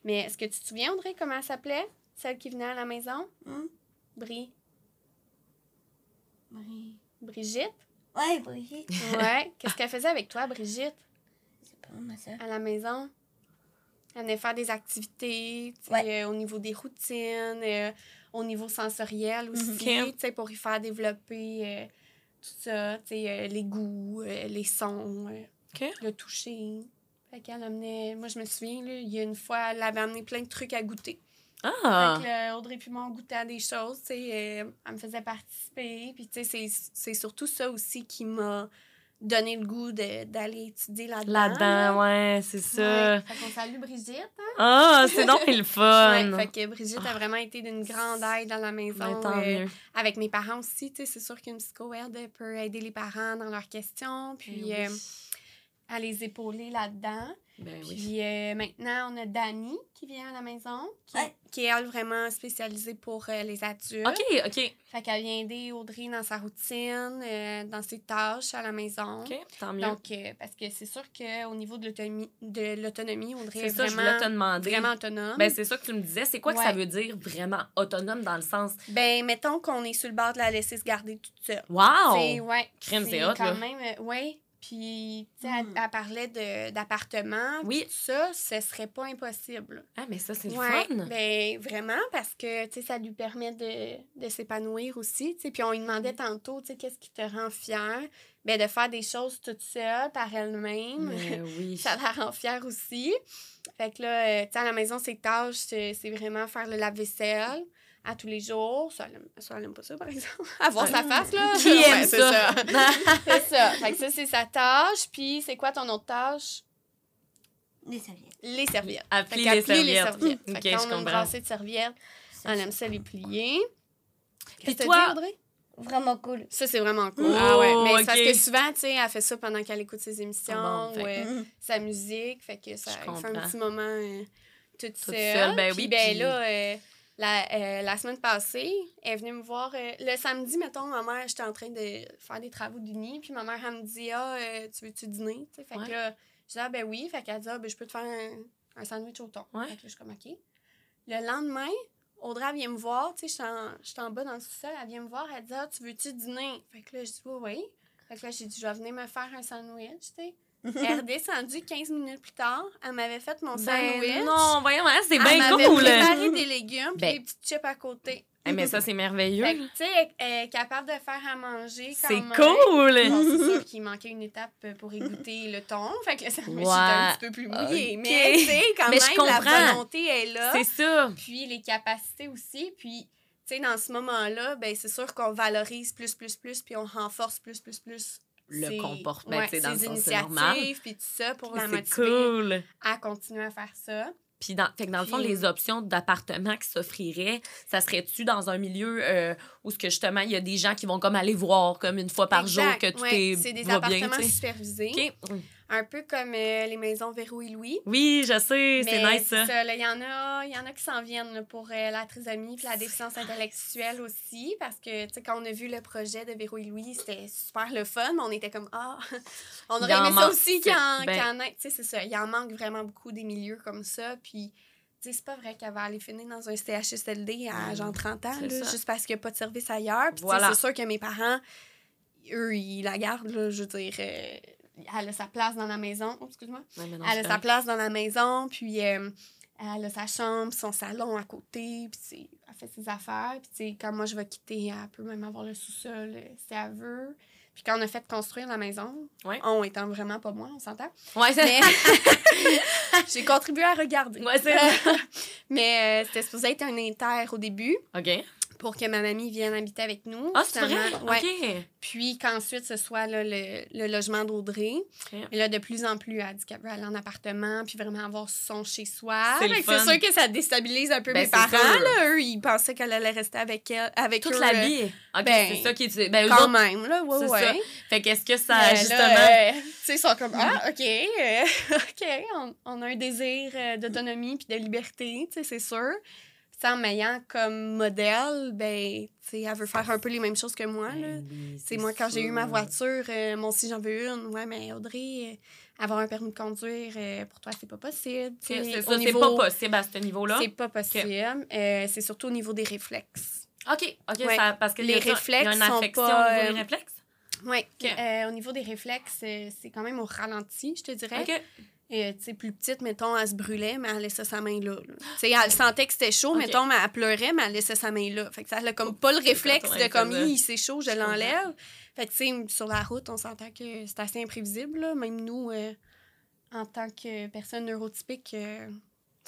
Mais est-ce que tu te souviens, Audrey, comment elle s'appelait? Celle qui venait à la maison? Hum? Bri... Oui. Brigitte? Ouais, Brigitte. Ouais. Qu'est-ce qu'elle faisait avec toi, Brigitte, C'est pas ma soeur. à la maison? Elle venait faire des activités sais, Ouais. euh, au niveau des routines, euh, au niveau sensoriel aussi, Ok. tu sais, pour y faire développer euh, tout ça, tu sais, euh, les goûts, euh, les sons, euh, le toucher. Fait qu'elle amenait, moi je me souviens, là, il y a une fois, elle avait amené plein de trucs à goûter. Ah! Fait que Audrey puis moi, on goûtait à des choses, tu sais, elle me faisait participer. Puis tu sais, c'est surtout ça aussi qui m'a donné le goût de- d'aller étudier là-dedans. là. Là-dedans, ouais, c'est ça. Ouais. Fait qu'on salue Brigitte. hein? Ah, c'est donc le fun! Ouais, fait que Brigitte a vraiment été d'une grande aide dans la maison. Ben, tant euh, mieux. avec mes parents aussi, tu sais, c'est sûr qu'une psycho-aide peut aider les parents dans leurs questions, puis Ben euh, oui. à les épauler là-dedans. Ben oui. Puis euh, maintenant, on a Dani qui vient à la maison, qui, Ouais. qui est, elle, vraiment spécialisée pour euh, les adultes. OK, OK. Fait qu'elle vient aider Audrey dans sa routine, euh, dans ses tâches à la maison. OK, tant mieux. Donc, euh, parce que c'est sûr qu'au niveau de l'autonomie, de l'autonomie, Audrey c'est est ça, je vraiment, voulais te demander. vraiment autonome. Ben, c'est ça que tu me disais. C'est quoi que ça veut dire vraiment autonome dans le sens? Ben, mettons qu'on est sur le bord de la laisser se garder toute seule. Wow! C'est, ouais. Crème, c'est hot, quand là. même, euh, ouais. Puis, tu sais, elle- Mm. elle, parlait de, d'appartement. Oui. Tout ça, ce serait pas impossible. Ah, mais ça, c'est Ouais, fun! ben vraiment, parce que, tu sais, ça lui permet de, de s'épanouir aussi, tu sais. Puis on lui demandait tantôt, tu sais, qu'est-ce qui te rend fière? Ben de faire des choses toute seule, par elle-même. Oui. ça la rend fière aussi. Fait que là, euh, tu sais, à la maison, ses tâches, c'est vraiment faire le lave-vaisselle à tous les jours. Ça, elle aime, ça, elle aime pas ça, par exemple. Avoir sa face, là. Qui Ouais, aime c'est ça? c'est ça. Fait que ça, c'est sa tâche. Puis, c'est quoi ton autre tâche? Des serviettes. Les serviettes. Les plie les serviettes. serviettes. Ok, Fait que quand je on a une brassée de serviettes, elle aime ça les plier. Puis toi- Audrey? Vraiment cool. Ça, c'est vraiment cool. Oh, ah ouais. Mais c'est parce que souvent, tu sais, elle fait ça pendant qu'elle écoute ses émissions Ah bon, ou fait- euh, Mhm. sa musique. Fait que ça fait un petit moment euh, toute, Toute seule. seule, ben Puis, oui, ben puis- là, euh, la, euh, la semaine passée, elle est venue me voir. euh, le samedi, mettons, ma mère, j'étais en train de faire des travaux d'uni. Puis ma mère, elle me dit Ah, euh, tu veux-tu dîner? Fait Ouais. que là, je dis Ah, ben oui. Fait qu'elle dit Ah, ben je peux te faire un, un sandwich au thon. Ouais. Fait que là, je suis comme, OK. Le lendemain, Audrey, elle vient me voir, tu sais, j'étais en, en bas dans le sous-sol, elle vient me voir, elle dit, ah, tu veux-tu dîner? Fait que là, je dis, oui, oui. Fait que là, j'ai dit, je vais venir me faire un sandwich, tu sais. Elle est redescendue 15 minutes plus tard, elle m'avait fait mon sandwich. Ben non, voyons, hein, c'est elle bien m'avait cool. préparé des légumes puis Ben. des petites chips à côté. Eh, mais ça, c'est merveilleux. Tu sais, elle- elle est capable de faire à manger C'est cool. Bon, c'est sûr qu'il manquait une étape pour égoutter le thon. Fait que le sandwich était un petit peu plus mouillé. Mais, tu sais, quand Mais même, comprends. la volonté est là. C'est ça. Puis les capacités aussi. Puis, tu sais, dans ce moment-là, ben c'est sûr qu'on valorise plus, plus, plus, puis on renforce plus, plus, plus. Le comportement, ouais, dans le sens, normal. initiatives, puis tout ça, pour la motiver cool. à continuer à faire ça. Puis dans, fait que dans le fond, Puis- les options d'appartements qui s'offriraient, ça serait-tu dans un milieu euh, où ce que justement il y a des gens qui vont comme aller voir comme une fois par jour que tout ouais. est C'est des va appartements supervisés. OK. Un peu comme euh, les maisons Véro et Louis. Oui, je sais, c'est nice ça. Il y, en a- y en a qui s'en viennent là, pour euh, la trisomie puis la déficience intellectuelle aussi. Parce que, quand on a vu le projet de Véro et Louis, c'était super le fun. Mais on était comme, ah, on aurait aimé ça aussi qu'il en, ben- en ait. C'est ça. Il en manque vraiment beaucoup des milieux comme ça. Puis, c'est pas vrai qu'elle va aller finir dans un CHSLD à Mm, genre 30 ans, là, juste parce qu'il n'y a pas de service ailleurs. Puis, Voilà. c'est sûr que mes parents, eux, ils la gardent, là, je veux dire. euh, elle a sa place dans la maison. Oh, excuse-moi. Ouais, Elle a sa place dans la maison, puis euh, elle a sa chambre, son salon à côté, puis elle fait ses affaires. Puis quand moi je vais quitter, elle peut même avoir le sous-sol euh, si elle veut. Puis quand on a fait construire la maison, Ouais. on étant vraiment pas moi, on s'entend. Ouais, c'est Mais j'ai contribué à regarder. Ouais, c'est Mais euh, c'était supposé être un inter au début OK. Pour que ma mamie vienne habiter avec nous. Ah, c'est vrai? Ouais. OK. Puis qu'ensuite, ce soit là, le, le logement d'Audrey. Ok. Mais là, de plus en plus, elle dit qu'elle veut aller en appartement, puis vraiment avoir son chez-soi. C'est sûr que ça déstabilise un peu Ben, mes parents. Là. Eux, ils pensaient qu'elle allait rester avec, elle, avec Toute eux, la euh, vie. OK, ben, c'est ça qui est ben Quand autres, même, là, ouais, c'est ouais. ça. Fait qu'est-ce que ça justement? euh, tu sais, ils sont comme, ah, OK, euh, OK, on, on a un désir d'autonomie puis de liberté, tu sais, c'est sûr. En m'ayant comme modèle, ben, tu elle veut faire un peu les mêmes choses que moi, là. Ben oui, C'est moi, quand j'ai eu ma voiture, euh, moi aussi, j'en veux une. Ouais, mais Audrey, euh, avoir un permis de conduire, euh, pour toi, c'est pas possible. C'est ça, c'est pas possible à ce niveau-là? C'est pas possible. Euh, c'est surtout au niveau des réflexes. OK, OK, Ouais. ça, parce que Les ça- il y a réflexes une sont affection pas, au niveau des réflexes? Oui. Au niveau des réflexes, c'est quand même au ralenti, je te dirais. OK. Et, tu sais, plus petite, mettons, elle se brûlait, mais elle laissait sa main là. elle sentait que c'était chaud, mettons, mais elle pleurait, mais elle laissait sa main là. Fait que ça a comme pas le réflexe de comme. Hi, c'est chaud, je Je l'enlève. Fait que, tu sais, sur la route, on s'entend que c'est assez imprévisible, là. Même nous, euh, en tant que personne neurotypique, euh,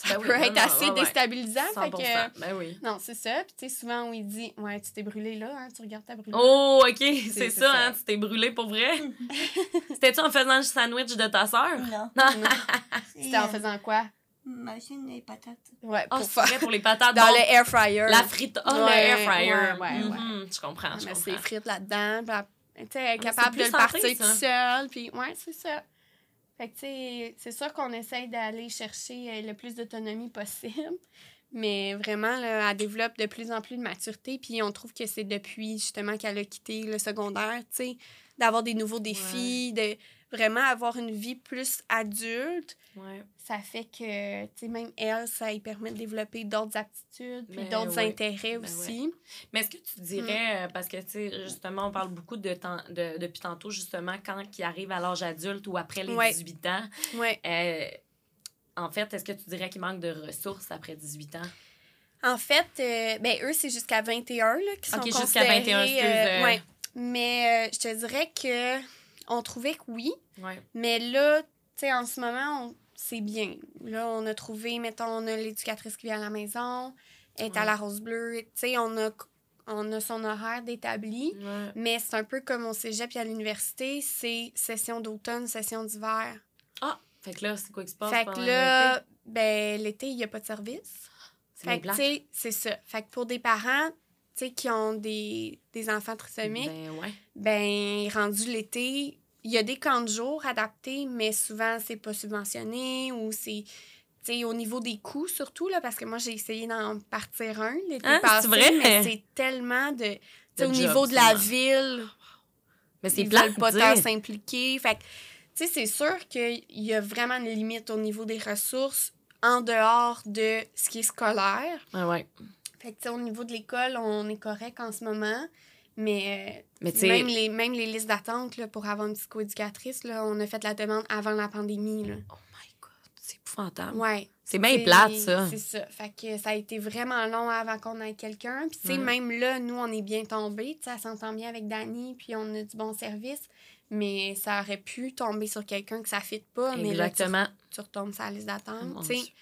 ça Ben oui, peut être non, assez ouais, ouais. déstabilisant. 100 Fait que, Ben oui. non, c'est ça. Puis, tu sais, souvent, on dit, ouais, tu t'es brûlé là, hein, tu regardes ta brûlure. Oh, OK, c'est ça, ça. hein, tu t'es brûlé pour vrai? C'était-tu en faisant le sandwich de ta sœur? Non. Non. C'était en faisant quoi? Machine les patates. Ouais, Ah, pour c'est faire. vrai pour les patates. Dans bon, le air fryer. La frite. Le Ouais, air fryer. ouais, ouais, Mhm, Je comprends, je ses comprends. frites là-dedans. tu sais, mais capable de le santé, partir ça. tout seul. Puis, ouais, c'est ça. Fait que, tu sais, c'est sûr qu'on essaye d'aller chercher euh, le plus d'autonomie possible. Mais vraiment, là, elle développe de plus en plus de maturité. Puis, on trouve que c'est depuis justement qu'elle a quitté le secondaire, tu sais, d'avoir des nouveaux défis, de vraiment avoir une vie plus adulte. Ouais. Ça fait que, tu sais, même elle, ça lui permet de développer d'autres aptitudes, puis Ben d'autres intérêts Ben aussi. Mais est-ce que tu dirais, euh, parce que, tu sais, justement, on parle beaucoup de temps, de, depuis tantôt, justement, quand ils arrivent à l'âge adulte ou après les Ouais. 18 ans, euh, en fait, est-ce que tu dirais qu'il manque de ressources après 18 ans? En fait, euh, ben, eux, c'est jusqu'à 21 là, qui sont Ok, jusqu'à considérés, 21, excuse, euh, euh. ouais. Mais euh, je te dirais que on trouvait que oui. Ouais. Mais là, tu sais, en ce moment, on- c'est bien. Là, on a trouvé, mettons, on a l'éducatrice qui vient à la maison, elle est à la Rose Bleue. Tu sais, on a, on a son horaire d'établi. Ouais. Mais c'est un peu comme au cégep et à l'université, c'est session d'automne, session d'hiver. Ah, fait que là, c'est quoi qui se passe? Fait que là, ben, l'été, il n'y a pas de service. C'est Fait que, tu sais, c'est ça. Fait que pour des parents, qui ont des, des enfants trisomiques, Ben ouais. ben, rendu l'été, il y a des camps de jour adaptés, mais souvent, c'est pas subventionné ou c'est, tu sais, au niveau des coûts surtout, là, parce que moi, j'ai essayé d'en partir un l'été Hein, c'est passé, vrai? mais c'est tellement de... De au job, niveau de la ville, Mais c'est ils veulent pas tant s'impliquer. Fait tu sais, c'est sûr qu'il y a vraiment une limite au niveau des ressources en dehors de ce qui est scolaire. Ouais, ouais. Fait que, tu sais, au niveau de l'école, on est correct en ce moment. Mais, euh, Mais même, les, même les listes d'attente là, pour avoir une psychoéducatrice, là, on a fait la demande avant la pandémie. Là. Oh my God, c'est épouvantable. Ouais. C'est bien plate, ça. C'est ça. Fait que ça a été vraiment long avant qu'on ait quelqu'un. Puis, tu sais, même là, nous, on est bien tombés. Tu sais, s'entend bien avec Dani, puis on a du bon service. Mais ça aurait pu tomber sur quelqu'un que ça ne fit pas. Mais là, tu, Exactement. tu retombes sur la liste Oh d'attente. mon tu sais.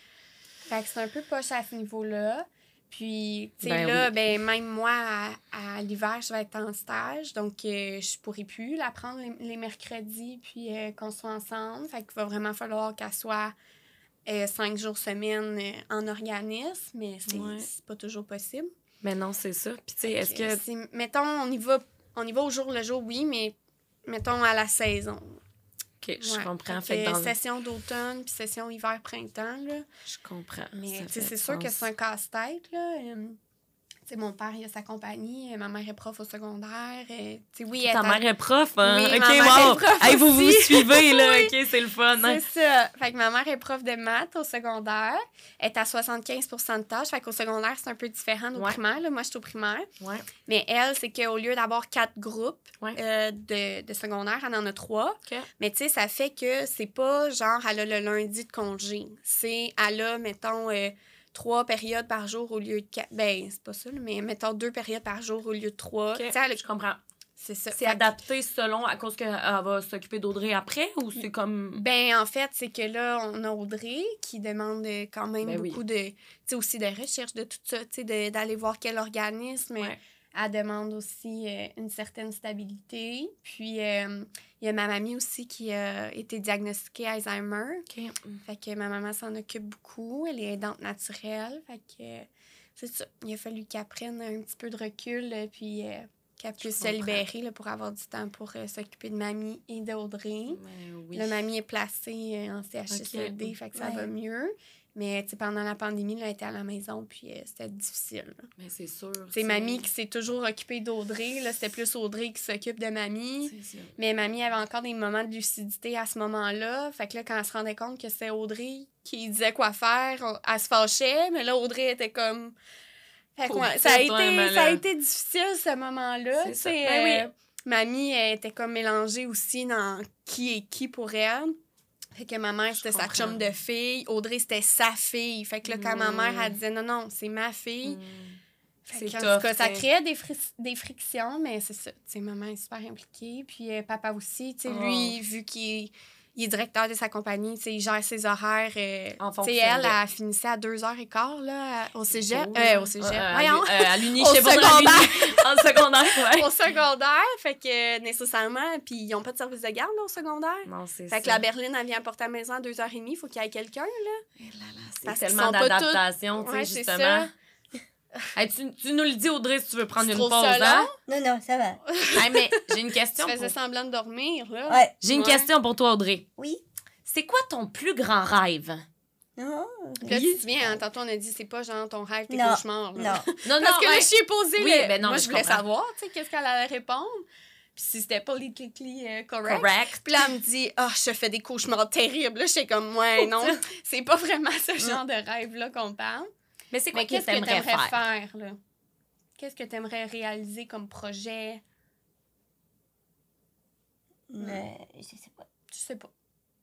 Fait que c'est un peu poche à ce niveau-là. Puis, tu sais, Ben là, oui. ben, même moi, à, à l'hiver, je vais être en stage. Donc, euh, je pourrai plus la prendre les, les mercredis, puis euh, qu'on soit ensemble. Fait qu'il va vraiment falloir qu'elle soit euh, cinq jours semaine euh, en organisme. Mais c'est Ouais. pas toujours possible. Mais non, c'est ça. Puis, tu sais, est-ce que. Mettons, on y, va, on y va au jour le jour, oui, mais mettons à la saison. Ok, je Ouais. comprends. Fait que dans- session d'automne, puis session hiver-printemps, là. Je comprends. Mais c'est sûr que c'est un casse-tête. là. Euh, tu sais, mon père, il a sa compagnie. euh, Ma mère est prof au secondaire. euh, tu sais, oui, elle Ta mère est prof, hein? Oui, ok, ma mère wow. est prof Hey, vous vous suivez, là. Oui. Ok, c'est le fun. hein? C'est ça. Fait que ma mère est prof de maths au secondaire. Elle est à 75% de tâches. Fait qu'au secondaire, c'est un peu différent au Ouais. primaire. Là. Moi, je suis au primaire. Ouais. Mais elle, c'est qu'au lieu d'avoir quatre groupes Ouais. euh, de, de secondaire, elle en a trois. Mais tu sais, ça fait que c'est pas genre, elle a le lundi de congé. C'est, elle a, mettons, euh, trois périodes par jour au lieu de quatre. Ben, c'est pas ça, mais mettons deux périodes par jour au lieu de trois. Ok, Tu sais, elle- Je comprends. c'est ça. C'est que- adapté selon à cause qu'elle va s'occuper d'Audrey après ou c'est comme. Ben, en fait, c'est que là, on a Audrey qui demande euh, quand même Ben oui. beaucoup de. Tu sais, aussi de recherche de tout ça, tu sais, d'aller voir quel organisme. Ouais. Elle demande aussi euh, une certaine stabilité. Puis, euh, il y a ma mamie aussi qui a été diagnostiquée Alzheimer. Ok. Fait que ma maman s'en occupe beaucoup. Elle est aidante naturelle. Fait que c'est ça. Il a fallu qu'elle prenne un petit peu de recul, euh, puis qu'elle puisse se libérer là, pour avoir du temps pour euh, s'occuper de mamie et d'Audrey. Oui. La mamie est placée euh, en CHSLD, fait que ça Ouais. va mieux. Mais pendant la pandémie, là, elle était à la maison, puis euh, c'était difficile. là. Mais c'est sûr. C'est mamie qui s'est toujours occupée d'Audrey. Là, c'était plus Audrey qui s'occupe de mamie. C'est. Mais mamie avait encore des moments de lucidité à ce moment-là. Fait que là, quand elle se rendait compte que c'était Audrey qui disait quoi faire, on- elle se fâchait. Mais là, Audrey était comme. Fait que, Pauvre ouais, ça, a été, Emma, ça a là. été difficile, ce moment-là. C'est Ben oui. euh, Mamie elle était comme mélangée aussi dans qui est qui pour elle. Fait que ma mère, c'était sa chum de fille. Audrey, c'était sa fille. Fait que là, quand ma mère, Mm. elle disait non, non, c'est ma fille. Mm. Fait que, en tough, tout cas, ça créait des, fris- des frictions, mais c'est ça. Tu sais, maman est super impliquée. Puis euh, papa aussi. Tu sais, Oh. lui, vu qu'il est, il est directeur de sa compagnie, tu sais, il gère ses horaires. euh, En fonction sais, elle, de- elle finissait à 2h15 là, au cégep. Euh, au cégep. Euh, à Voyons. euh, à l'uni, Au je sais pas, secondaire. l'uni. En secondaire, ouais. au secondaire. Fait que nécessairement, puis ils n'ont pas de service de garde là, au secondaire. Non, c'est Fait que ça. la berline, elle vient porter à la maison à 2h30. Il faut qu'il y ait quelqu'un. Eh là là, C'est tellement d'adaptation, tu sais, Ouais, justement. Hey, tu, tu nous le dis, Audrey, si tu veux prendre Tu une pause, ça hein? Non, non, ça va. Hey, mais j'ai une Tu question. faisais Pour... semblant de dormir, là. Ouais. J'ai une Ouais. question pour toi, Audrey. Oui. C'est quoi ton plus grand rêve? Non. Puis Là, tu te souviens, hein, tantôt, on a dit, c'est pas genre ton rêve, tes Non. cauchemars. là. Non. Non, Parce que ouais. là, je lui ai posé Oui, ben non, Moi, je je voulais savoir, tu sais, qu'est-ce qu'elle allait répondre. Puis si c'était politically euh, correct. Correct. Puis là, elle me dit, ah, je fais des cauchemars terribles. Là, j'étais comme, ouais, non, c'est pas vraiment ce genre de rêve-là qu'on parle. Mais c'est quoi que qu'est-ce que t'aimerais t'aimerais faire? faire, là? Qu'est-ce que t'aimerais réaliser comme projet? Mais je sais pas. Je sais pas.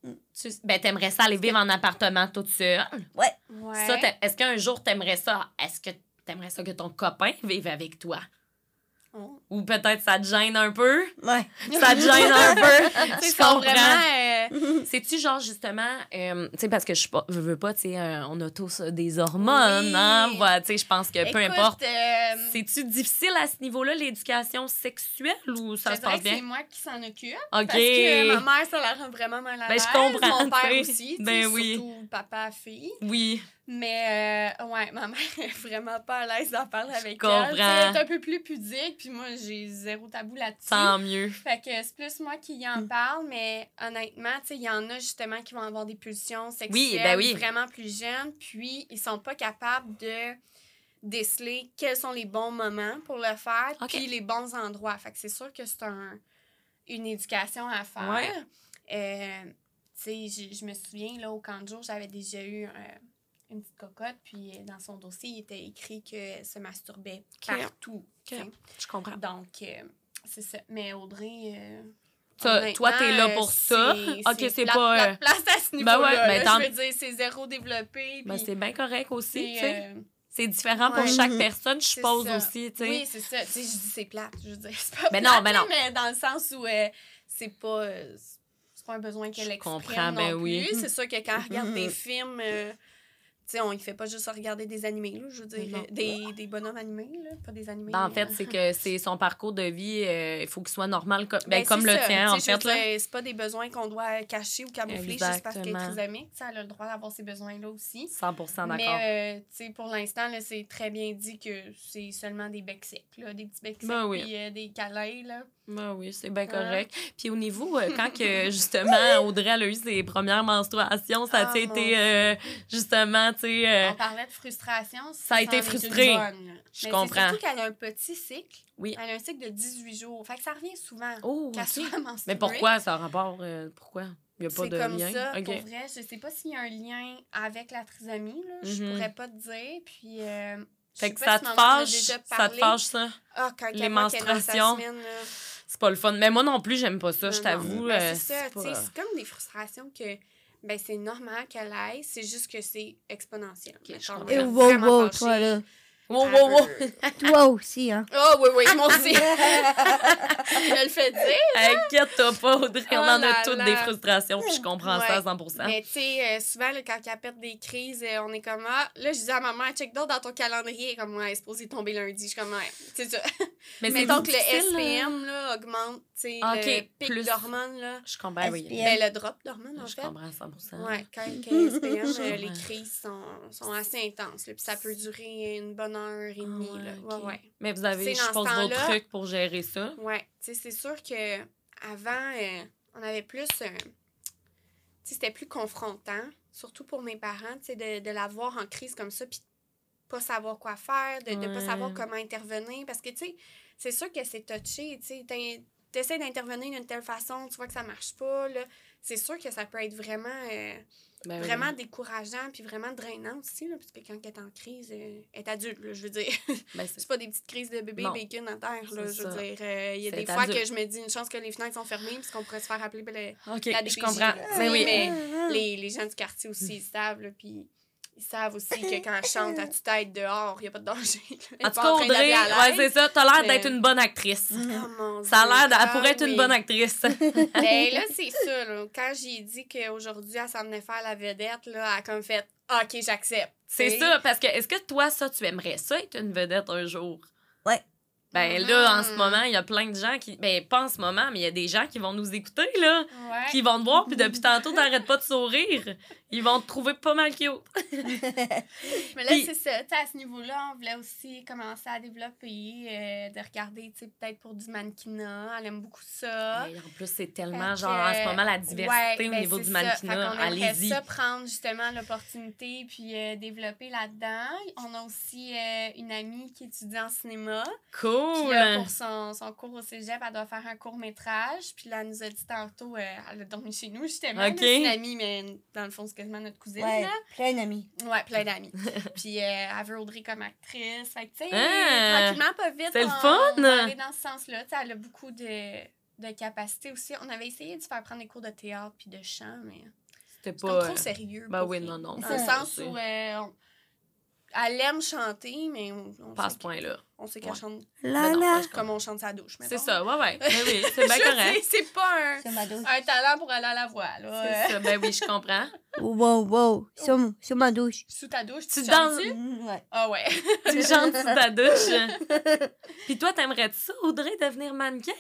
Tu... Ben, t'aimerais ça aller vivre en appartement toute seule? Ouais. Ouais. Ça, est-ce qu'un jour t'aimerais ça? Est-ce que t'aimerais ça que ton copain vive avec toi? Oh. Ou peut-être ça te gêne un peu? Ouais. Ça te gêne un peu? Tu comprends? vraiment... euh, C'est-tu genre justement, euh, tu sais, parce que je, je veux pas, tu sais, euh, on a tous des hormones, Oui. hein? Voilà, tu sais, je pense que peu importe. euh, C'est-tu difficile à ce niveau-là, l'éducation sexuelle, ou ça je se passe que c'est bien? moi qui s'en occupe. OK. Parce que ma mère, ça la rend vraiment mal à Ben, l'aise. je comprends, Mon père aussi. Ben oui. Surtout papa, fille. Oui, Mais, euh, ouais, ma mère est vraiment pas à l'aise d'en parler avec elle. Elle est un peu plus pudique, puis moi, j'ai zéro tabou là-dessus. tant mieux. Fait que c'est plus moi qui en Mm. parle, mais honnêtement, tu sais, il y en a justement qui vont avoir des pulsions sexuelles Oui, ben oui. vraiment plus jeunes, puis ils sont pas capables de déceler quels sont les bons moments pour le faire, puis les bons endroits. Fait que c'est sûr que c'est un, une éducation à faire. Ouais. Euh, tu sais, je, je me souviens, là, au camp de jour, j'avais déjà eu euh, une petite cocotte, puis euh, dans son dossier, il était écrit qu'elle se masturbait Ok. partout. tu Ok. sais. Je comprends. Donc, euh, c'est ça. Mais Audrey. euh, Ça, toi, t'es là pour ça? euh, Ok, c'est pas, plate, euh, place à ce ben niveau-là. ouais, mais là. tant- Je veux dire, c'est zéro développé. Ben, c'est bien correct aussi, c'est, euh, différent pour ouais. chaque Mhm. personne, je C'est suppose ça. aussi, tu sais. Oui, c'est ça. Tu sais, je dis c'est plate. Je veux dire, c'est pas Ben plate, non, ben là, non. mais dans le sens où euh, c'est pas... euh, c'est pas un besoin qu'elle Je exprime comprends, non ben plus. oui. C'est sûr que quand elle regarde des Mhm. films... euh, sais, on ne fait pas juste regarder des animés, là, je veux dire, euh, des, des bonhommes animés, là, pas des animés. Ben, en euh, fait, c'est que c'est son parcours de vie, euh, il faut qu'il soit normal, comme, ben, Ben, comme le ça. tien, Tu en fait. dire, C'est pas des besoins qu'on doit cacher ou camoufler juste parce qu'elle est trisomique. Elle a le droit d'avoir ces besoins-là aussi. 100% d'accord. Mais euh, tu sais, pour l'instant, là, c'est très bien dit que c'est seulement des becs secs, là, des petits becs secs Ben oui. puis euh, des câlins. Là. Ben oui, c'est bien Hein? correct. Puis au niveau, euh, quand que, justement, Audrey elle a eu ses premières menstruations, ça a Ah, été, euh, justement, tu sais... euh, On parlait de frustration. ça a été frustré. Je Mais comprends. C'est surtout qu'elle a un petit cycle. Oui. Elle a un cycle de 18 jours. Fait que ça revient souvent Oh, qu'elle ok. soit menstruée. Mais pourquoi ça a rapport? euh, pourquoi? Il n'y a pas C'est de comme lien? ça, pour vrai. Je sais pas s'il y a un lien avec la trisomie, là. Je Mhm. pourrais pas te dire. Puis, euh, Fait que ça te fâche, ça te fâche ça? Ah, quand les menstruations? semaine, là. C'est pas le fun. Mais moi non plus, j'aime pas ça, je t'avoue. Ben, c'est ça, pas- comme des frustrations que ben, c'est normal qu'elle ait, c'est juste que c'est exponentiel. Ok, je wow, wow, toi, là. Wow, wow, Toi aussi, hein. Oh oui, oui, moi aussi. Je le fais dire. Inquiète-toi pas, Audrey. on Oh en a toutes là. des frustrations, puis je comprends ça à Ouais. 100 Mais tu sais, euh, souvent, là, quand elle pète des crises, euh, on est comme, ah, là, je dis à maman, check donc dans ton calendrier, comme, ouais, elle est supposée tomber lundi. Je suis comme, ouais, c'est ça. Mais Mais c'est donc, le. SPM, là, augmente, tu sais, Ah, le pic plus. d'hormones, là. Je comprends, oui. Ben, le drop d'hormones, en Je fait. comprends à 100 Ouais, quand il y a SPM, Je euh, les comprends. crises sont, sont assez intenses. Là, puis ça peut durer une bonne heure et demie. Ah ouais, là. ok. Ouais, ouais. Mais vous avez, je d'autres temps-là- trucs pour gérer ça? Sais, c'est sûr que avant, euh, on avait plus. euh, c'était plus confrontant, surtout pour mes parents, de, de la voir en crise comme ça, puis pas savoir quoi faire, de ne pas savoir comment intervenir. Parce que, tu sais, c'est sûr que c'est touché, tu T'essaies d'intervenir d'une telle façon, tu vois que ça marche pas. C'est sûr que ça peut être vraiment. euh, Ben oui. vraiment décourageant puis vraiment drainant aussi là, parce que quand elle est en crise euh, elle est adulte là, je veux dire Ben, c'est pas des petites crises de bébé Non. bacon à terre là, je veux ça. dire euh, il y a des fois adulte. que je me dis une chance que les fenêtres sont fermées parce qu'on pourrait se faire appeler ben, le- OK, la je comprends. là. Mais oui. les, les gens du quartier aussi ils savent puis ils savent aussi que quand elle chante à tue-tête dehors il n'y a pas de danger En tout cas, Audrey, ouais, c'est ça. T'as l'air Mais- d'être une bonne actrice. Oh, mon Ça a Dieu. l'air, elle Ah pourrait être une oui. bonne actrice. Ben là, c'est ça. Là. Quand j'ai dit qu'aujourd'hui, elle s'en venait faire la vedette, là, elle a comme fait OK, j'accepte. C'est ça, parce que est-ce que toi, ça, tu aimerais ça être une vedette un jour? Ouais. Ben là, en ce Mhm. moment, il y a plein de gens qui. Ben, pas en ce moment, mais il y a des gens qui vont nous écouter, là. Ouais. Qui vont te voir, puis depuis tantôt, t'arrêtes pas de sourire. Ils vont te trouver pas mal cute. Mais là, Puis- c'est ça. Tu sais, à ce niveau-là, on voulait aussi commencer à développer, euh, de regarder, tu sais, peut-être pour du mannequinat. Elle aime beaucoup ça. Et en plus, c'est tellement, Fait genre, en ce que, moment, la diversité ouais, au ben, niveau du mannequinat. Allez-y. ça prendre justement l'opportunité puis euh, développer là-dedans. On a aussi euh, une amie qui étudie en cinéma. Puis Cool! là, pour son, son cours au cégep, elle doit faire un court-métrage. Puis là, elle nous a dit tantôt, euh, elle a dormi chez nous, justement. là, Ok. C'est une amie, mais dans le fond, c'est quasiment notre cousine. Ouais, là. plein d'amis. Ouais, plein d'amis. Puis euh, elle veut Audrey comme actrice. Fait que, tu sais, Ah! tranquillement, pas vite. C'est le on- fun! On va aller dans ce sens-là. Tu sais, elle a beaucoup de, de capacités aussi. On avait essayé de faire prendre des cours de théâtre puis de chant, mais C'était comme pas. trop sérieux. Ben pour oui, non, non. Dans Ça, le sens où euh, on- elle aime chanter, mais on, on Pas à sait ce point-là. on sait Ouais. qu'elle chante La non, la. je comme on chante sa douche. C'est ça, ouais, ouais. Ben oui, c'est bien correct. C'est pas un, talent pour aller à la voix. Là. C'est ça, ben oui, je comprends. Wow, wow. Sur, sur ma douche. Sous ta douche, tu, danses- Mm, Ouais. Ah ouais. tu chantes sous ta douche. Puis toi, t'aimerais-tu ça, Audrey, devenir mannequin?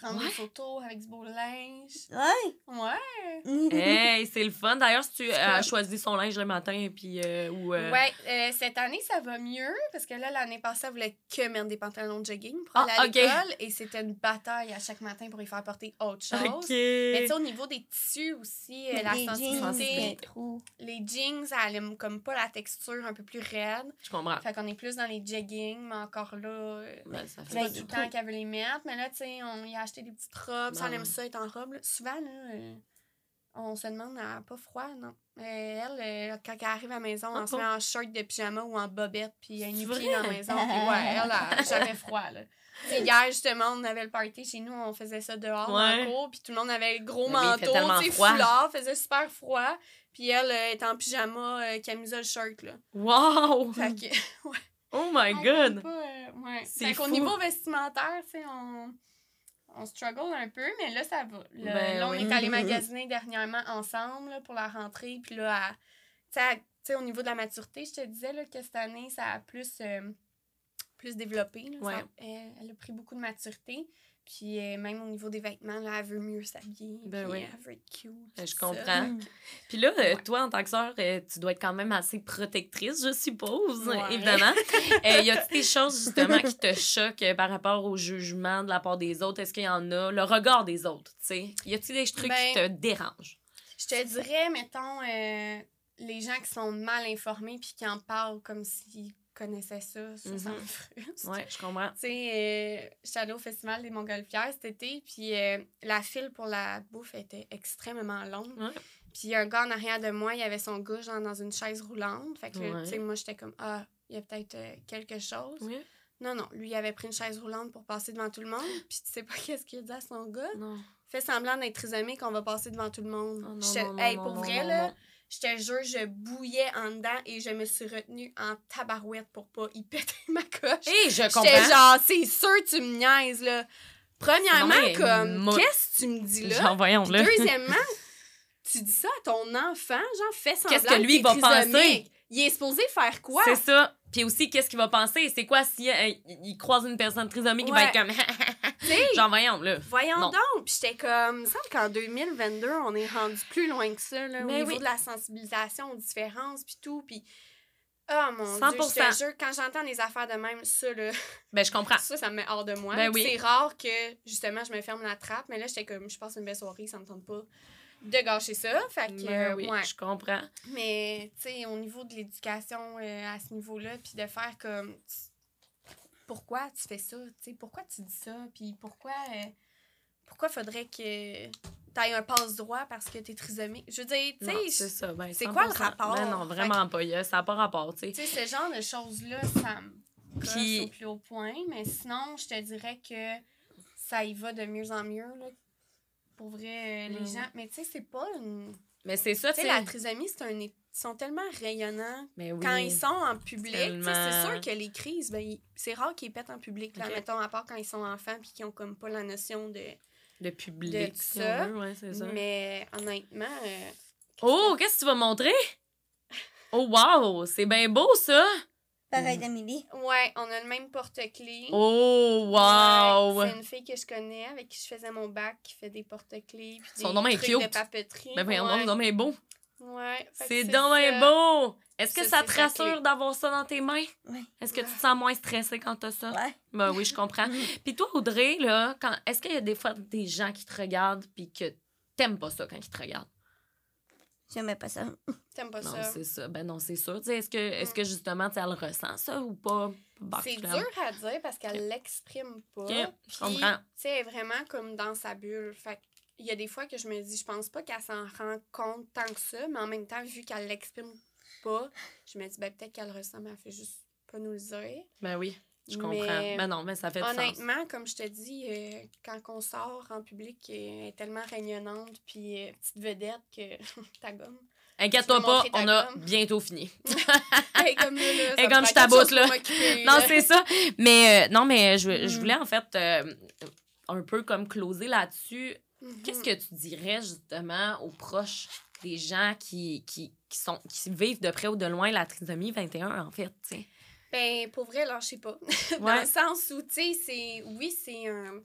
Prendre Ouais. des photos avec du beau linge. Ouais. Ouais. Hey, c'est le fun. D'ailleurs, si tu as choisi son linge le matin, puis euh, ou. euh, Ouais, euh, cette année, ça va mieux parce que là, l'année passée, elle voulait que mettre des pantalons de jogging pour Ah, aller à ok. l'école et c'était une bataille à chaque matin pour y faire porter autre chose. Ok. Mais tu sais, au niveau des tissus aussi, euh, la Les sensibilité, les jeans, elle aime comme pas la texture un peu plus raide. Je comprends. Fait qu'on est plus dans les jeggings, mais encore là, Ben, ça c'est fait pas du temps qu'elle veut les mettre. Mais là, tu sais, on y a acheté des petites robes. Ça, elle aime ça être en robe. là. Souvent, là, euh, On se demande, elle n'a pas froid, non. Euh, elle, euh, quand elle arrive à la maison, Ah on se met en short de pyjama ou en bobette, puis elle est dans la maison. Puis ouais, elle n'a jamais froid, là. Tu sais, hier, justement, on avait le party chez nous, on faisait ça dehors dans Ouais. la cour, puis tout le monde avait le gros Mais manteau, tu foulard, faisait super froid. Puis elle euh, est en pyjama, euh, camisole, short, là. Wow! Fait que, Oh my god! euh, ouais. C'est Fait qu'au niveau vestimentaire, tu sais, on, on struggle un peu, mais là, ça va. Là, Ben là, on oui. est allé magasiner dernièrement ensemble là, pour la rentrée. Puis là, à- au niveau de la maturité, je te disais là, que cette année, ça a plus, euh, plus développé. là. Ouais. Ça- elle, elle a pris beaucoup de maturité. Puis euh, même au niveau des vêtements, là, elle veut mieux s'habiller. Ben puis oui. Elle veut être cute. Ben, je comprends. Puis là, euh, Ouais. toi, en tant que sœur, euh, tu dois être quand même assez protectrice, je suppose, Ouais. évidemment. Euh, y a-t-il des choses, justement, qui te choquent euh, par rapport au jugement de la part des autres? Est-ce qu'il y en a? Le regard des autres, tu sais? Y a-t-il des trucs qui te Ben, dérangent? Je te dirais, mettons, euh, les gens qui sont mal informés puis qui en parlent comme s'ils connaissaient ça, ça, ça me Mhm. frustre. Ouais, je comprends. Tu sais, euh, au Festival des Montgolfières cet été, puis euh, la file pour la bouffe était extrêmement longue. Ouais. Puis un gars en arrière de moi, il avait son gars genre dans une chaise roulante. Fait que, Ouais. tu sais, moi, j'étais comme, ah, il y a peut-être euh, quelque chose. Oui? Non, non, lui, il avait pris une chaise roulante pour passer devant tout le monde. Puis tu sais pas qu'est-ce qu'il a dit à son gars? Non. Fait semblant d'être trisomique qu'on va passer devant tout le monde. Oh, non, J'étais- non, non, hey, non, pour vrai, là. Je te jure, je bouillais en dedans et je me suis retenue en tabarouette pour pas y péter ma coche. Hé, je J'étais comprends. genre, c'est sûr tu me niaises, là. Premièrement, comme, qu'est-ce que tu me dis là? Genre, voyons, là. Deuxièmement, tu dis ça à ton enfant, genre, fais semblant Qu'est-ce que lui va penser? Il est supposé faire quoi? C'est ça. Puis aussi, qu'est-ce qu'il va penser? C'est quoi si euh, il croise une personne trisomique, il va être comme... Genre, voyons, là. Voyons Non. donc. Puis j'étais comme, il me semble qu'en 2022, on est rendu plus loin que ça, là, au Mais niveau oui. de la sensibilisation aux différences, puis tout. Puis, oh mon Dieu, je 100%. te jure, quand j'entends des affaires de même, ça, là, Ben, je comprends. ça, ça me met hors de moi. Ben oui. C'est rare que, justement, je me ferme la trappe, mais là, j'étais comme, je passe une belle soirée, ça me tente pas de gâcher ça. Fait que, Ben oui, ouais. je comprends. Mais, tu sais, au niveau de l'éducation euh, à ce niveau-là, puis de faire comme. tu- Pourquoi tu fais ça? Tu sais, pourquoi tu dis ça? Puis pourquoi. euh, pourquoi faudrait que tu aies un passe-droit parce que t'es trisomique? Je veux dire, tu Non, c'est sais, ça. Ben, c'est quoi le 100%. rapport? Ben non, vraiment pas. y a- Ça n'a pas rapport, tu sais. tu sais, ce genre de choses-là, ça me Puis- au plus haut point. Mais sinon, je te dirais que ça y va de mieux en mieux, là. Pour vrai, euh, les Mm. gens. Mais tu sais, c'est pas une. Mais c'est ça, Tu sais, la trisomie, c'est un. Ils sont tellement rayonnants Mais oui. quand ils sont en public, c'est sûr que les crises, ben, ils- c'est rare qu'ils pètent en public, là, mettons, à part quand ils sont enfants puis qu'ils ont comme pas la notion de... Le public, de si ça, on veut, ouais, c'est ça. Mais honnêtement, euh, Oh, qu'est-ce que tu vas montrer? Oh, wow! C'est bien beau, ça! Pareil d'Amélie. ouais, on a le même porte-clés. Oh, wow! Ouais, c'est une fille que je connais avec qui je faisais mon bac qui fait des porte-clés puis Son des nom est trucs de cute. papeterie. Ben voyons ouais. donc, c'est donc bien beau. Ouais, C'est bien beau! Est-ce que Ça, te rassure d'avoir ça dans tes mains? Ouais. Est-ce que tu te sens moins stressée quand t'as ça? Ouais. Ben oui, je comprends. Puis toi, Audrey, là, quand... est-ce qu'il y a des fois des gens qui te regardent puis que t'aimes pas ça quand ils te regardent? J'aimais pas ça. T'aimes pas Non, ça? c'est ça. Ben non, c'est sûr. Tu sais, Est-ce que, est-ce que justement, tu sais, elle ressent ça ou pas? C'est dur à dire parce qu'elle l'exprime pas. Je comprends. Tu sais, elle est vraiment comme dans sa bulle. Fait il y a des fois que je me dis, je pense pas qu'elle s'en rend compte tant que ça, mais en même temps, vu qu'elle l'exprime pas, je me dis, ben peut-être qu'elle le ressent, mais elle fait juste pas nous le dire. Ben oui, je comprends. Mais Ben non, mais ça fait du sens. Honnêtement, comme je te dis, euh, quand on sort en public, euh, elle est tellement rayonnante, puis euh, petite vedette que ta gomme. Inquiète-toi pas, on a bientôt fini. Est comme là, là, je taboute, là. non, c'est ça. Mais euh, non, mais je, je Mm. voulais en fait un peu comme closer là-dessus. Mhm. Qu'est-ce que tu dirais justement aux proches des gens qui, qui, qui, sont, qui vivent de près ou de loin la trisomie 21, en fait? Ben, pour vrai, lâchez pas. Dans Ouais. le sens où, tu sais, c'est... Oui, c'est un,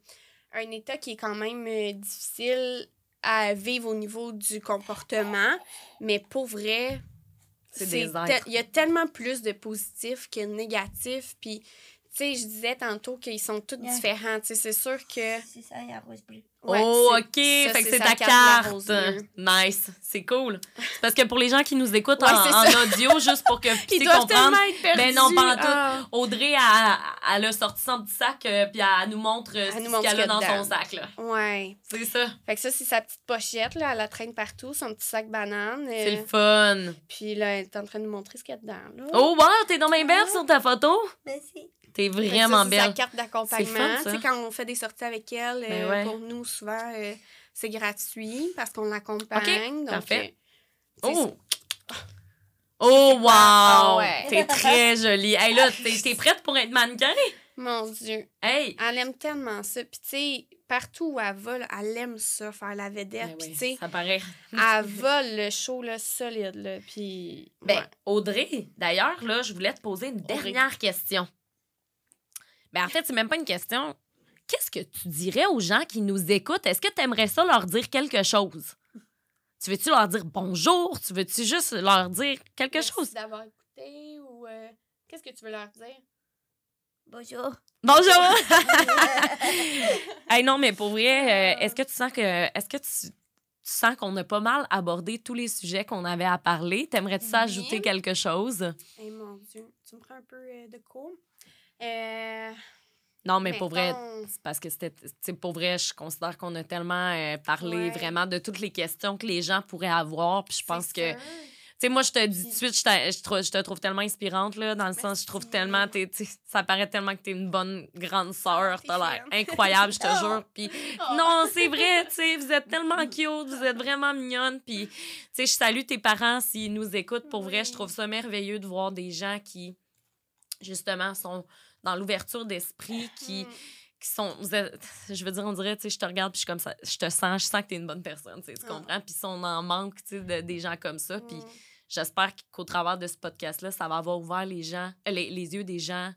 un état qui est quand même euh, difficile à vivre au niveau du comportement, mais pour vrai... Il y a tellement plus de positifs que de négatifs, puis... Tu sais, je disais tantôt qu'ils sont tous Yeah. différents. Tu sais, c'est sûr que. C'est ça, il y a rose bleu. Ouais, oh, OK. ça, fait que c'est ta carte bleue. Nice. C'est cool. C'est parce que pour les gens qui nous écoutent Ouais, en, audio, juste pour que Ils puissiez comprendre. Ben non, pas en tout. Ah. Audrey, elle, elle a sorti son petit sac, euh, puis elle nous montre euh, Elle ce qu'elle a dans son sac. là. Ouais. C'est ça. Fait que ça, c'est sa petite pochette, là. Elle la traîne partout, son petit sac banane. C'est euh, le fun. Puis là, elle est en train de nous montrer ce qu'il y a dedans, là. Oh, wow, t'es dans bien belle sur ta photo. Merci. T'es Fait que ça, vraiment c'est sa belle. carte d'accompagnement. C'est fun, ça. Tu sais, quand on fait des sorties avec elle, Ben euh, ouais. pour nous, souvent, euh, c'est gratuit parce qu'on l'accompagne. donc, parfait. euh, sais, Oh! Oh, wow! Ah ouais. T'es très jolie. Hey, là, t'es t'es prête pour être mannequin? Mon Dieu. Hey! Elle aime tellement ça. Puis, tu sais, partout où elle va, là, elle aime ça, faire la vedette. Ben Puis, tu sais, ça paraît. elle vole le show, là, solide, là. Puis, Ben, ouais. Audrey, d'ailleurs, là, je voulais te poser une Audrey. dernière question. Ben, en fait, c'est même pas une question. Qu'est-ce que tu dirais aux gens qui nous écoutent? Est-ce que tu aimerais ça leur dire quelque chose? Tu veux-tu leur dire bonjour? Tu veux-tu juste leur dire quelque Merci chose? d'avoir écouté ou... euh, Qu'est-ce que tu veux leur dire? Bonjour. Bonjour! hey, non, mais pour vrai, euh, est-ce que tu sens que. Est-ce que tu, tu sens qu'on a pas mal abordé tous les sujets qu'on avait à parler? T'aimerais-tu ça Oui. ajouter quelque chose? Eh mon Dieu, tu me prends un peu euh, de cours. Euh, Non, mais pour vrai, parce que c'était. Pour vrai, je considère qu'on a tellement euh, parlé Ouais. vraiment de toutes les questions que les gens pourraient avoir. Puis je pense que. Tu sais, moi, je te dis tout de suite, je, t'a- je, te trouve tellement inspirante, là, dans le sens, je trouve tellement, t'es- tu sais, ça paraît tellement que t'es une bonne grande sœur, t'as l'air incroyable, je te Oh. jure. Puis Oh. non, c'est vrai, tu sais, vous êtes tellement cute, vous êtes vraiment mignonne. Puis, tu sais, je salue tes parents s'ils nous écoutent. Pour vrai, je trouve ça merveilleux de voir des gens qui, justement, sont dans l'ouverture d'esprit, qui, Mm. qui sont. vous êtes- je veux dire, on dirait, tu sais, je te regarde, puis je suis comme ça, je te sens, je sens que t'es une bonne personne, tu sais, tu comprends? Puis, si on en manque, tu sais, de- des gens comme ça, puis Mm. j'espère qu'au travers de ce podcast-là, ça va avoir ouvert les gens, euh, les, les yeux des gens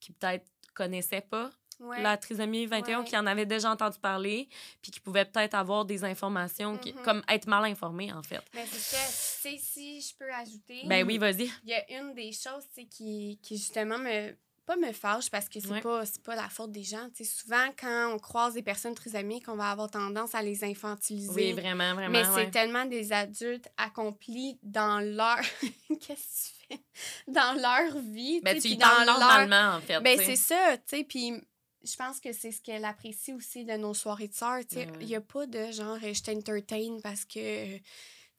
qui peut-être connaissaient pas Ouais. la trisomie 21, Ouais. qui en avaient déjà entendu parler, puis qui pouvaient peut-être avoir des informations, qui, Mhm. comme être mal informés, en fait. Mais c'est tu sais, si je peux ajouter. Ben oui, vas-y. Il y a une des choses, qui, qui justement me. Pas me fâche parce que c'est Ouais. pas, c'est pas la faute des gens. Souvent, quand on croise des personnes trisomiques, on va avoir tendance à les infantiliser. Oui, vraiment, vraiment. Mais ouais. c'est tellement des adultes accomplis dans leur. Qu'est-ce que tu fais? Dans leur vie. Ben, tu y dans leur- normalement, en fait. Ben, c'est ça, tu sais. Puis je pense que c'est ce qu'elle apprécie aussi de nos soirées de sœurs. Sais, Ben ouais. il n'y a pas de genre, euh, je t'entertain parce que.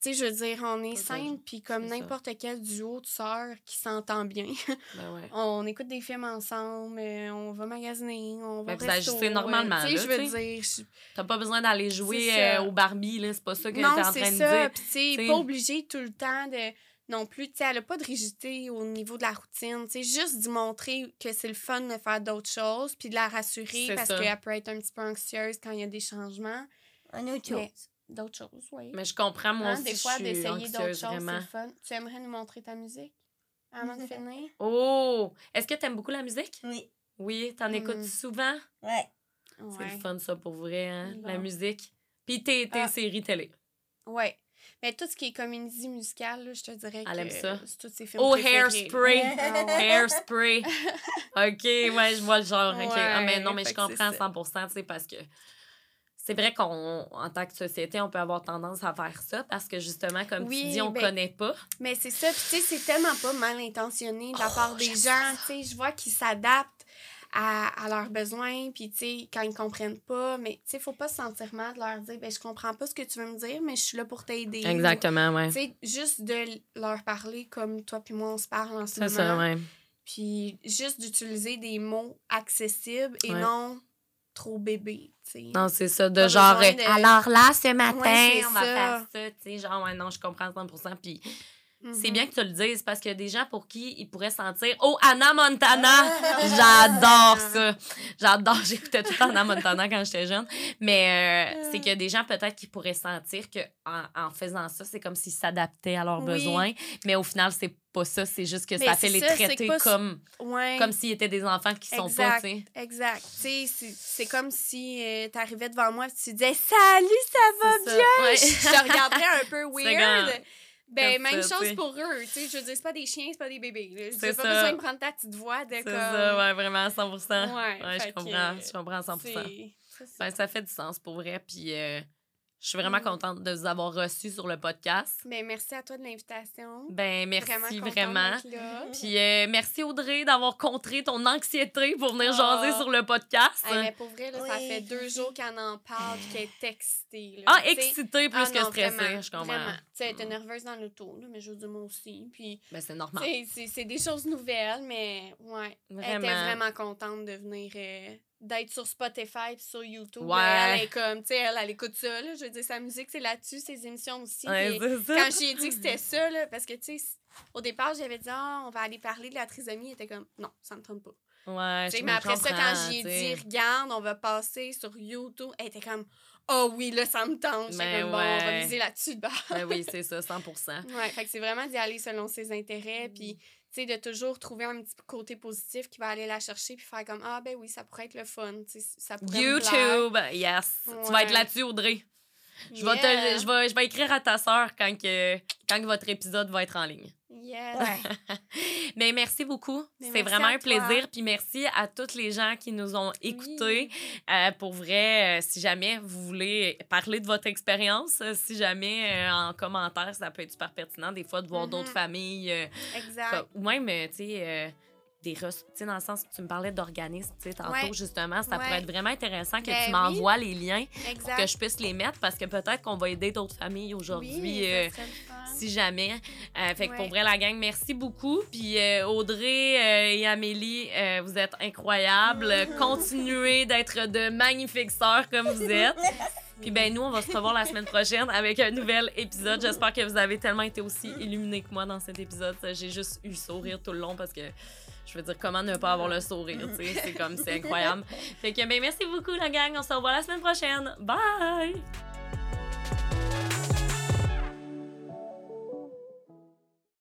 Tu sais, je veux dire, on est simple, puis comme c'est n'importe quel duo de sœurs qui s'entend bien. Ben ouais. on écoute des films ensemble, euh, on va magasiner, on va Ben, au vous resto, agissez euh, normalement, Tu sais, je veux dire, je- T'as pas besoin d'aller jouer C'est euh, au Barbie, là. C'est pas ça que t'es non, en train c'est de ça. dire. Puis, T'sais. pas obligé tout le temps de. Non plus, tu sais, elle a pas de rigidité au niveau de la routine. Tu sais, juste d'y montrer que c'est le fun de faire d'autres choses, puis de la rassurer C'est parce qu'elle peut être un petit peu anxieuse quand il y a des changements. Un autre Mais chose. d'autres choses, oui. Mais je comprends, moi Hein, aussi, des fois, d'essayer d'autres choses, c'est le fun. Tu aimerais nous montrer ta musique avant de finir? Oh! Est-ce que t'aimes beaucoup la musique? Oui. Oui, t'en Mm. écoutes souvent? Ouais. C'est Ouais. le fun, ça, pour vrai, hein, la musique. Puis tes, tes Ah. séries télé. Ouais. Mais tout ce qui est comédie musicale, là, je te dirais Elle que aime ça. c'est tous ses films Oh, préférés. Hairspray! Ah ouais. Hairspray! OK, ouais, je vois le genre. OK. ah, mais non, mais je comprends à c'est 100 tu sais, parce que c'est vrai qu'on, en tant que société, on peut avoir tendance à faire ça parce que justement, comme tu dis, on ben, connaît pas. Mais c'est ça, puis tu sais, c'est tellement pas mal intentionné de la Oh, part des gens, tu sais, je vois qu'ils s'adaptent à, à leurs besoins, puis tu sais, quand ils comprennent pas, mais tu sais, faut pas se sentir mal de leur dire, ben je comprends pas ce que tu veux me dire, mais je suis là pour t'aider. Exactement, ouais. Tu sais, juste de leur parler comme toi puis moi on se parle en ce C'est moment. ça, ouais. Puis juste d'utiliser des mots accessibles et Ouais. non trop bébé, tu sais. Non, c'est ça, de Pas genre, de- alors là, ce matin, Ouais, c'est on va ça. faire ça, tu sais, genre, ouais, non, je comprends 100 Puis c'est Mhm. bien que tu le dises parce qu'il y a des gens pour qui ils pourraient sentir, oh, Anna Montana! Ah. J'adore ça! J'adore, j'écoutais tout le temps Anna Montana quand j'étais jeune. Mais euh, c'est qu'il y a des gens peut-être qui pourraient sentir que en, en faisant ça, c'est comme s'ils s'adaptaient à leurs Oui. besoins. Mais au final, c'est pas ça, c'est juste que Mais ça fait les ça, traiter pas- comme, Ouais. comme s'ils étaient des enfants qui sont pas, Exact. tu sais. Exact. Tu sais, c'est- comme si tu t'arrivais devant moi et tu disais Salut, ça va ça. bien? Ouais. Je te regarderais un peu weird. Ben, même ça, chose pour eux. Tu sais, je veux dire, c'est pas des chiens, c'est pas des bébés. C'est J'ai pas besoin de prendre ta petite voix de C'est comme. ça, ouais, vraiment, à 100 Ouais, Ouais, je que, comprends, je comprends à 100 c'est- c'est ça. Ben, ça fait du sens pour vrai. Puis euh, je suis vraiment Mm. contente de vous avoir reçus sur le podcast. Ben, merci à toi de l'invitation. Ben, merci vraiment. Puis euh, merci Audrey d'avoir contré ton anxiété pour venir Ah. jaser sur le podcast. Hey, mais pour vrai, là, ça fait deux jours qu'elle en parle et qu'elle est excitée. là. ah, excitée plus ah que non, stressée, vraiment, je comprends. Vraiment. Tu sais, elle était Mm. nerveuse dans l'auto, là, mais je veux dire, moi aussi. Puis, Ben, c'est normal. c'est c'est des choses nouvelles, mais ouais. Elle était Vraiment. vraiment contente de venir, euh, d'être sur Spotify puis sur YouTube. Ouais. Elle est comme, tu sais, elle, elle écoute ça, là. Je veux dire, sa musique, c'est là-dessus, ses émissions aussi. Ouais, ça. quand j'ai dit que c'était ça, là, parce que, tu sais, au départ, j'avais dit, ah, on va aller parler de la trisomie. Elle était comme, non, ça me trompe pas. Ouais, je mais après ça, quand j'ai tu sais. dit, regarde, on va passer sur YouTube, elle était comme, oh oui, là, ça me tente. Ben comme, bon, on va miser là-dessus de bord. Ben oui, c'est ça, 100% Ouais, fait que c'est vraiment d'y aller selon ses intérêts, puis, tu sais, de toujours trouver un petit côté positif qui va aller la chercher, puis faire comme, ah, ben oui, ça pourrait être le fun, tu sais, ça pourrait. YouTube, yes. Tu vas être là-dessus, Audrey. Je vais, Yeah. te, je, vais, je vais écrire à ta sœur quand, que, quand que votre épisode va être en ligne. Yes. Ouais. Mais merci beaucoup. Merci vraiment un toi. plaisir. Puis merci à tous les gens qui nous ont écoutés. Oui. Euh, pour vrai, euh, si jamais vous voulez parler de votre expérience, euh, si jamais euh, en commentaire, ça peut être super pertinent des fois de voir d'autres familles. euh, Exact. ou même, tu sais, euh, des res- tu sais, dans le sens que tu me parlais d'organismes, tu sais, tantôt, Ouais. justement, ça Ouais. pourrait être vraiment intéressant que Ben tu oui. m'envoies les liens pour que je puisse les mettre parce que peut-être qu'on va aider d'autres familles aujourd'hui. Oui, euh, si jamais. Euh, fait que pour vrai, la gang, merci beaucoup. Puis euh, Audrey et Amélie, vous êtes incroyables. Continuez d'être de magnifiques sœurs comme vous êtes. Puis ben nous, on va se revoir la semaine prochaine avec un nouvel épisode. J'espère que vous avez tellement été aussi illuminés que moi dans cet épisode. J'ai juste eu le sourire tout le long parce que je veux dire, comment ne pas avoir le sourire, c'est comme, c'est incroyable. Fait que ben merci beaucoup la gang, on se revoit la semaine prochaine. Bye!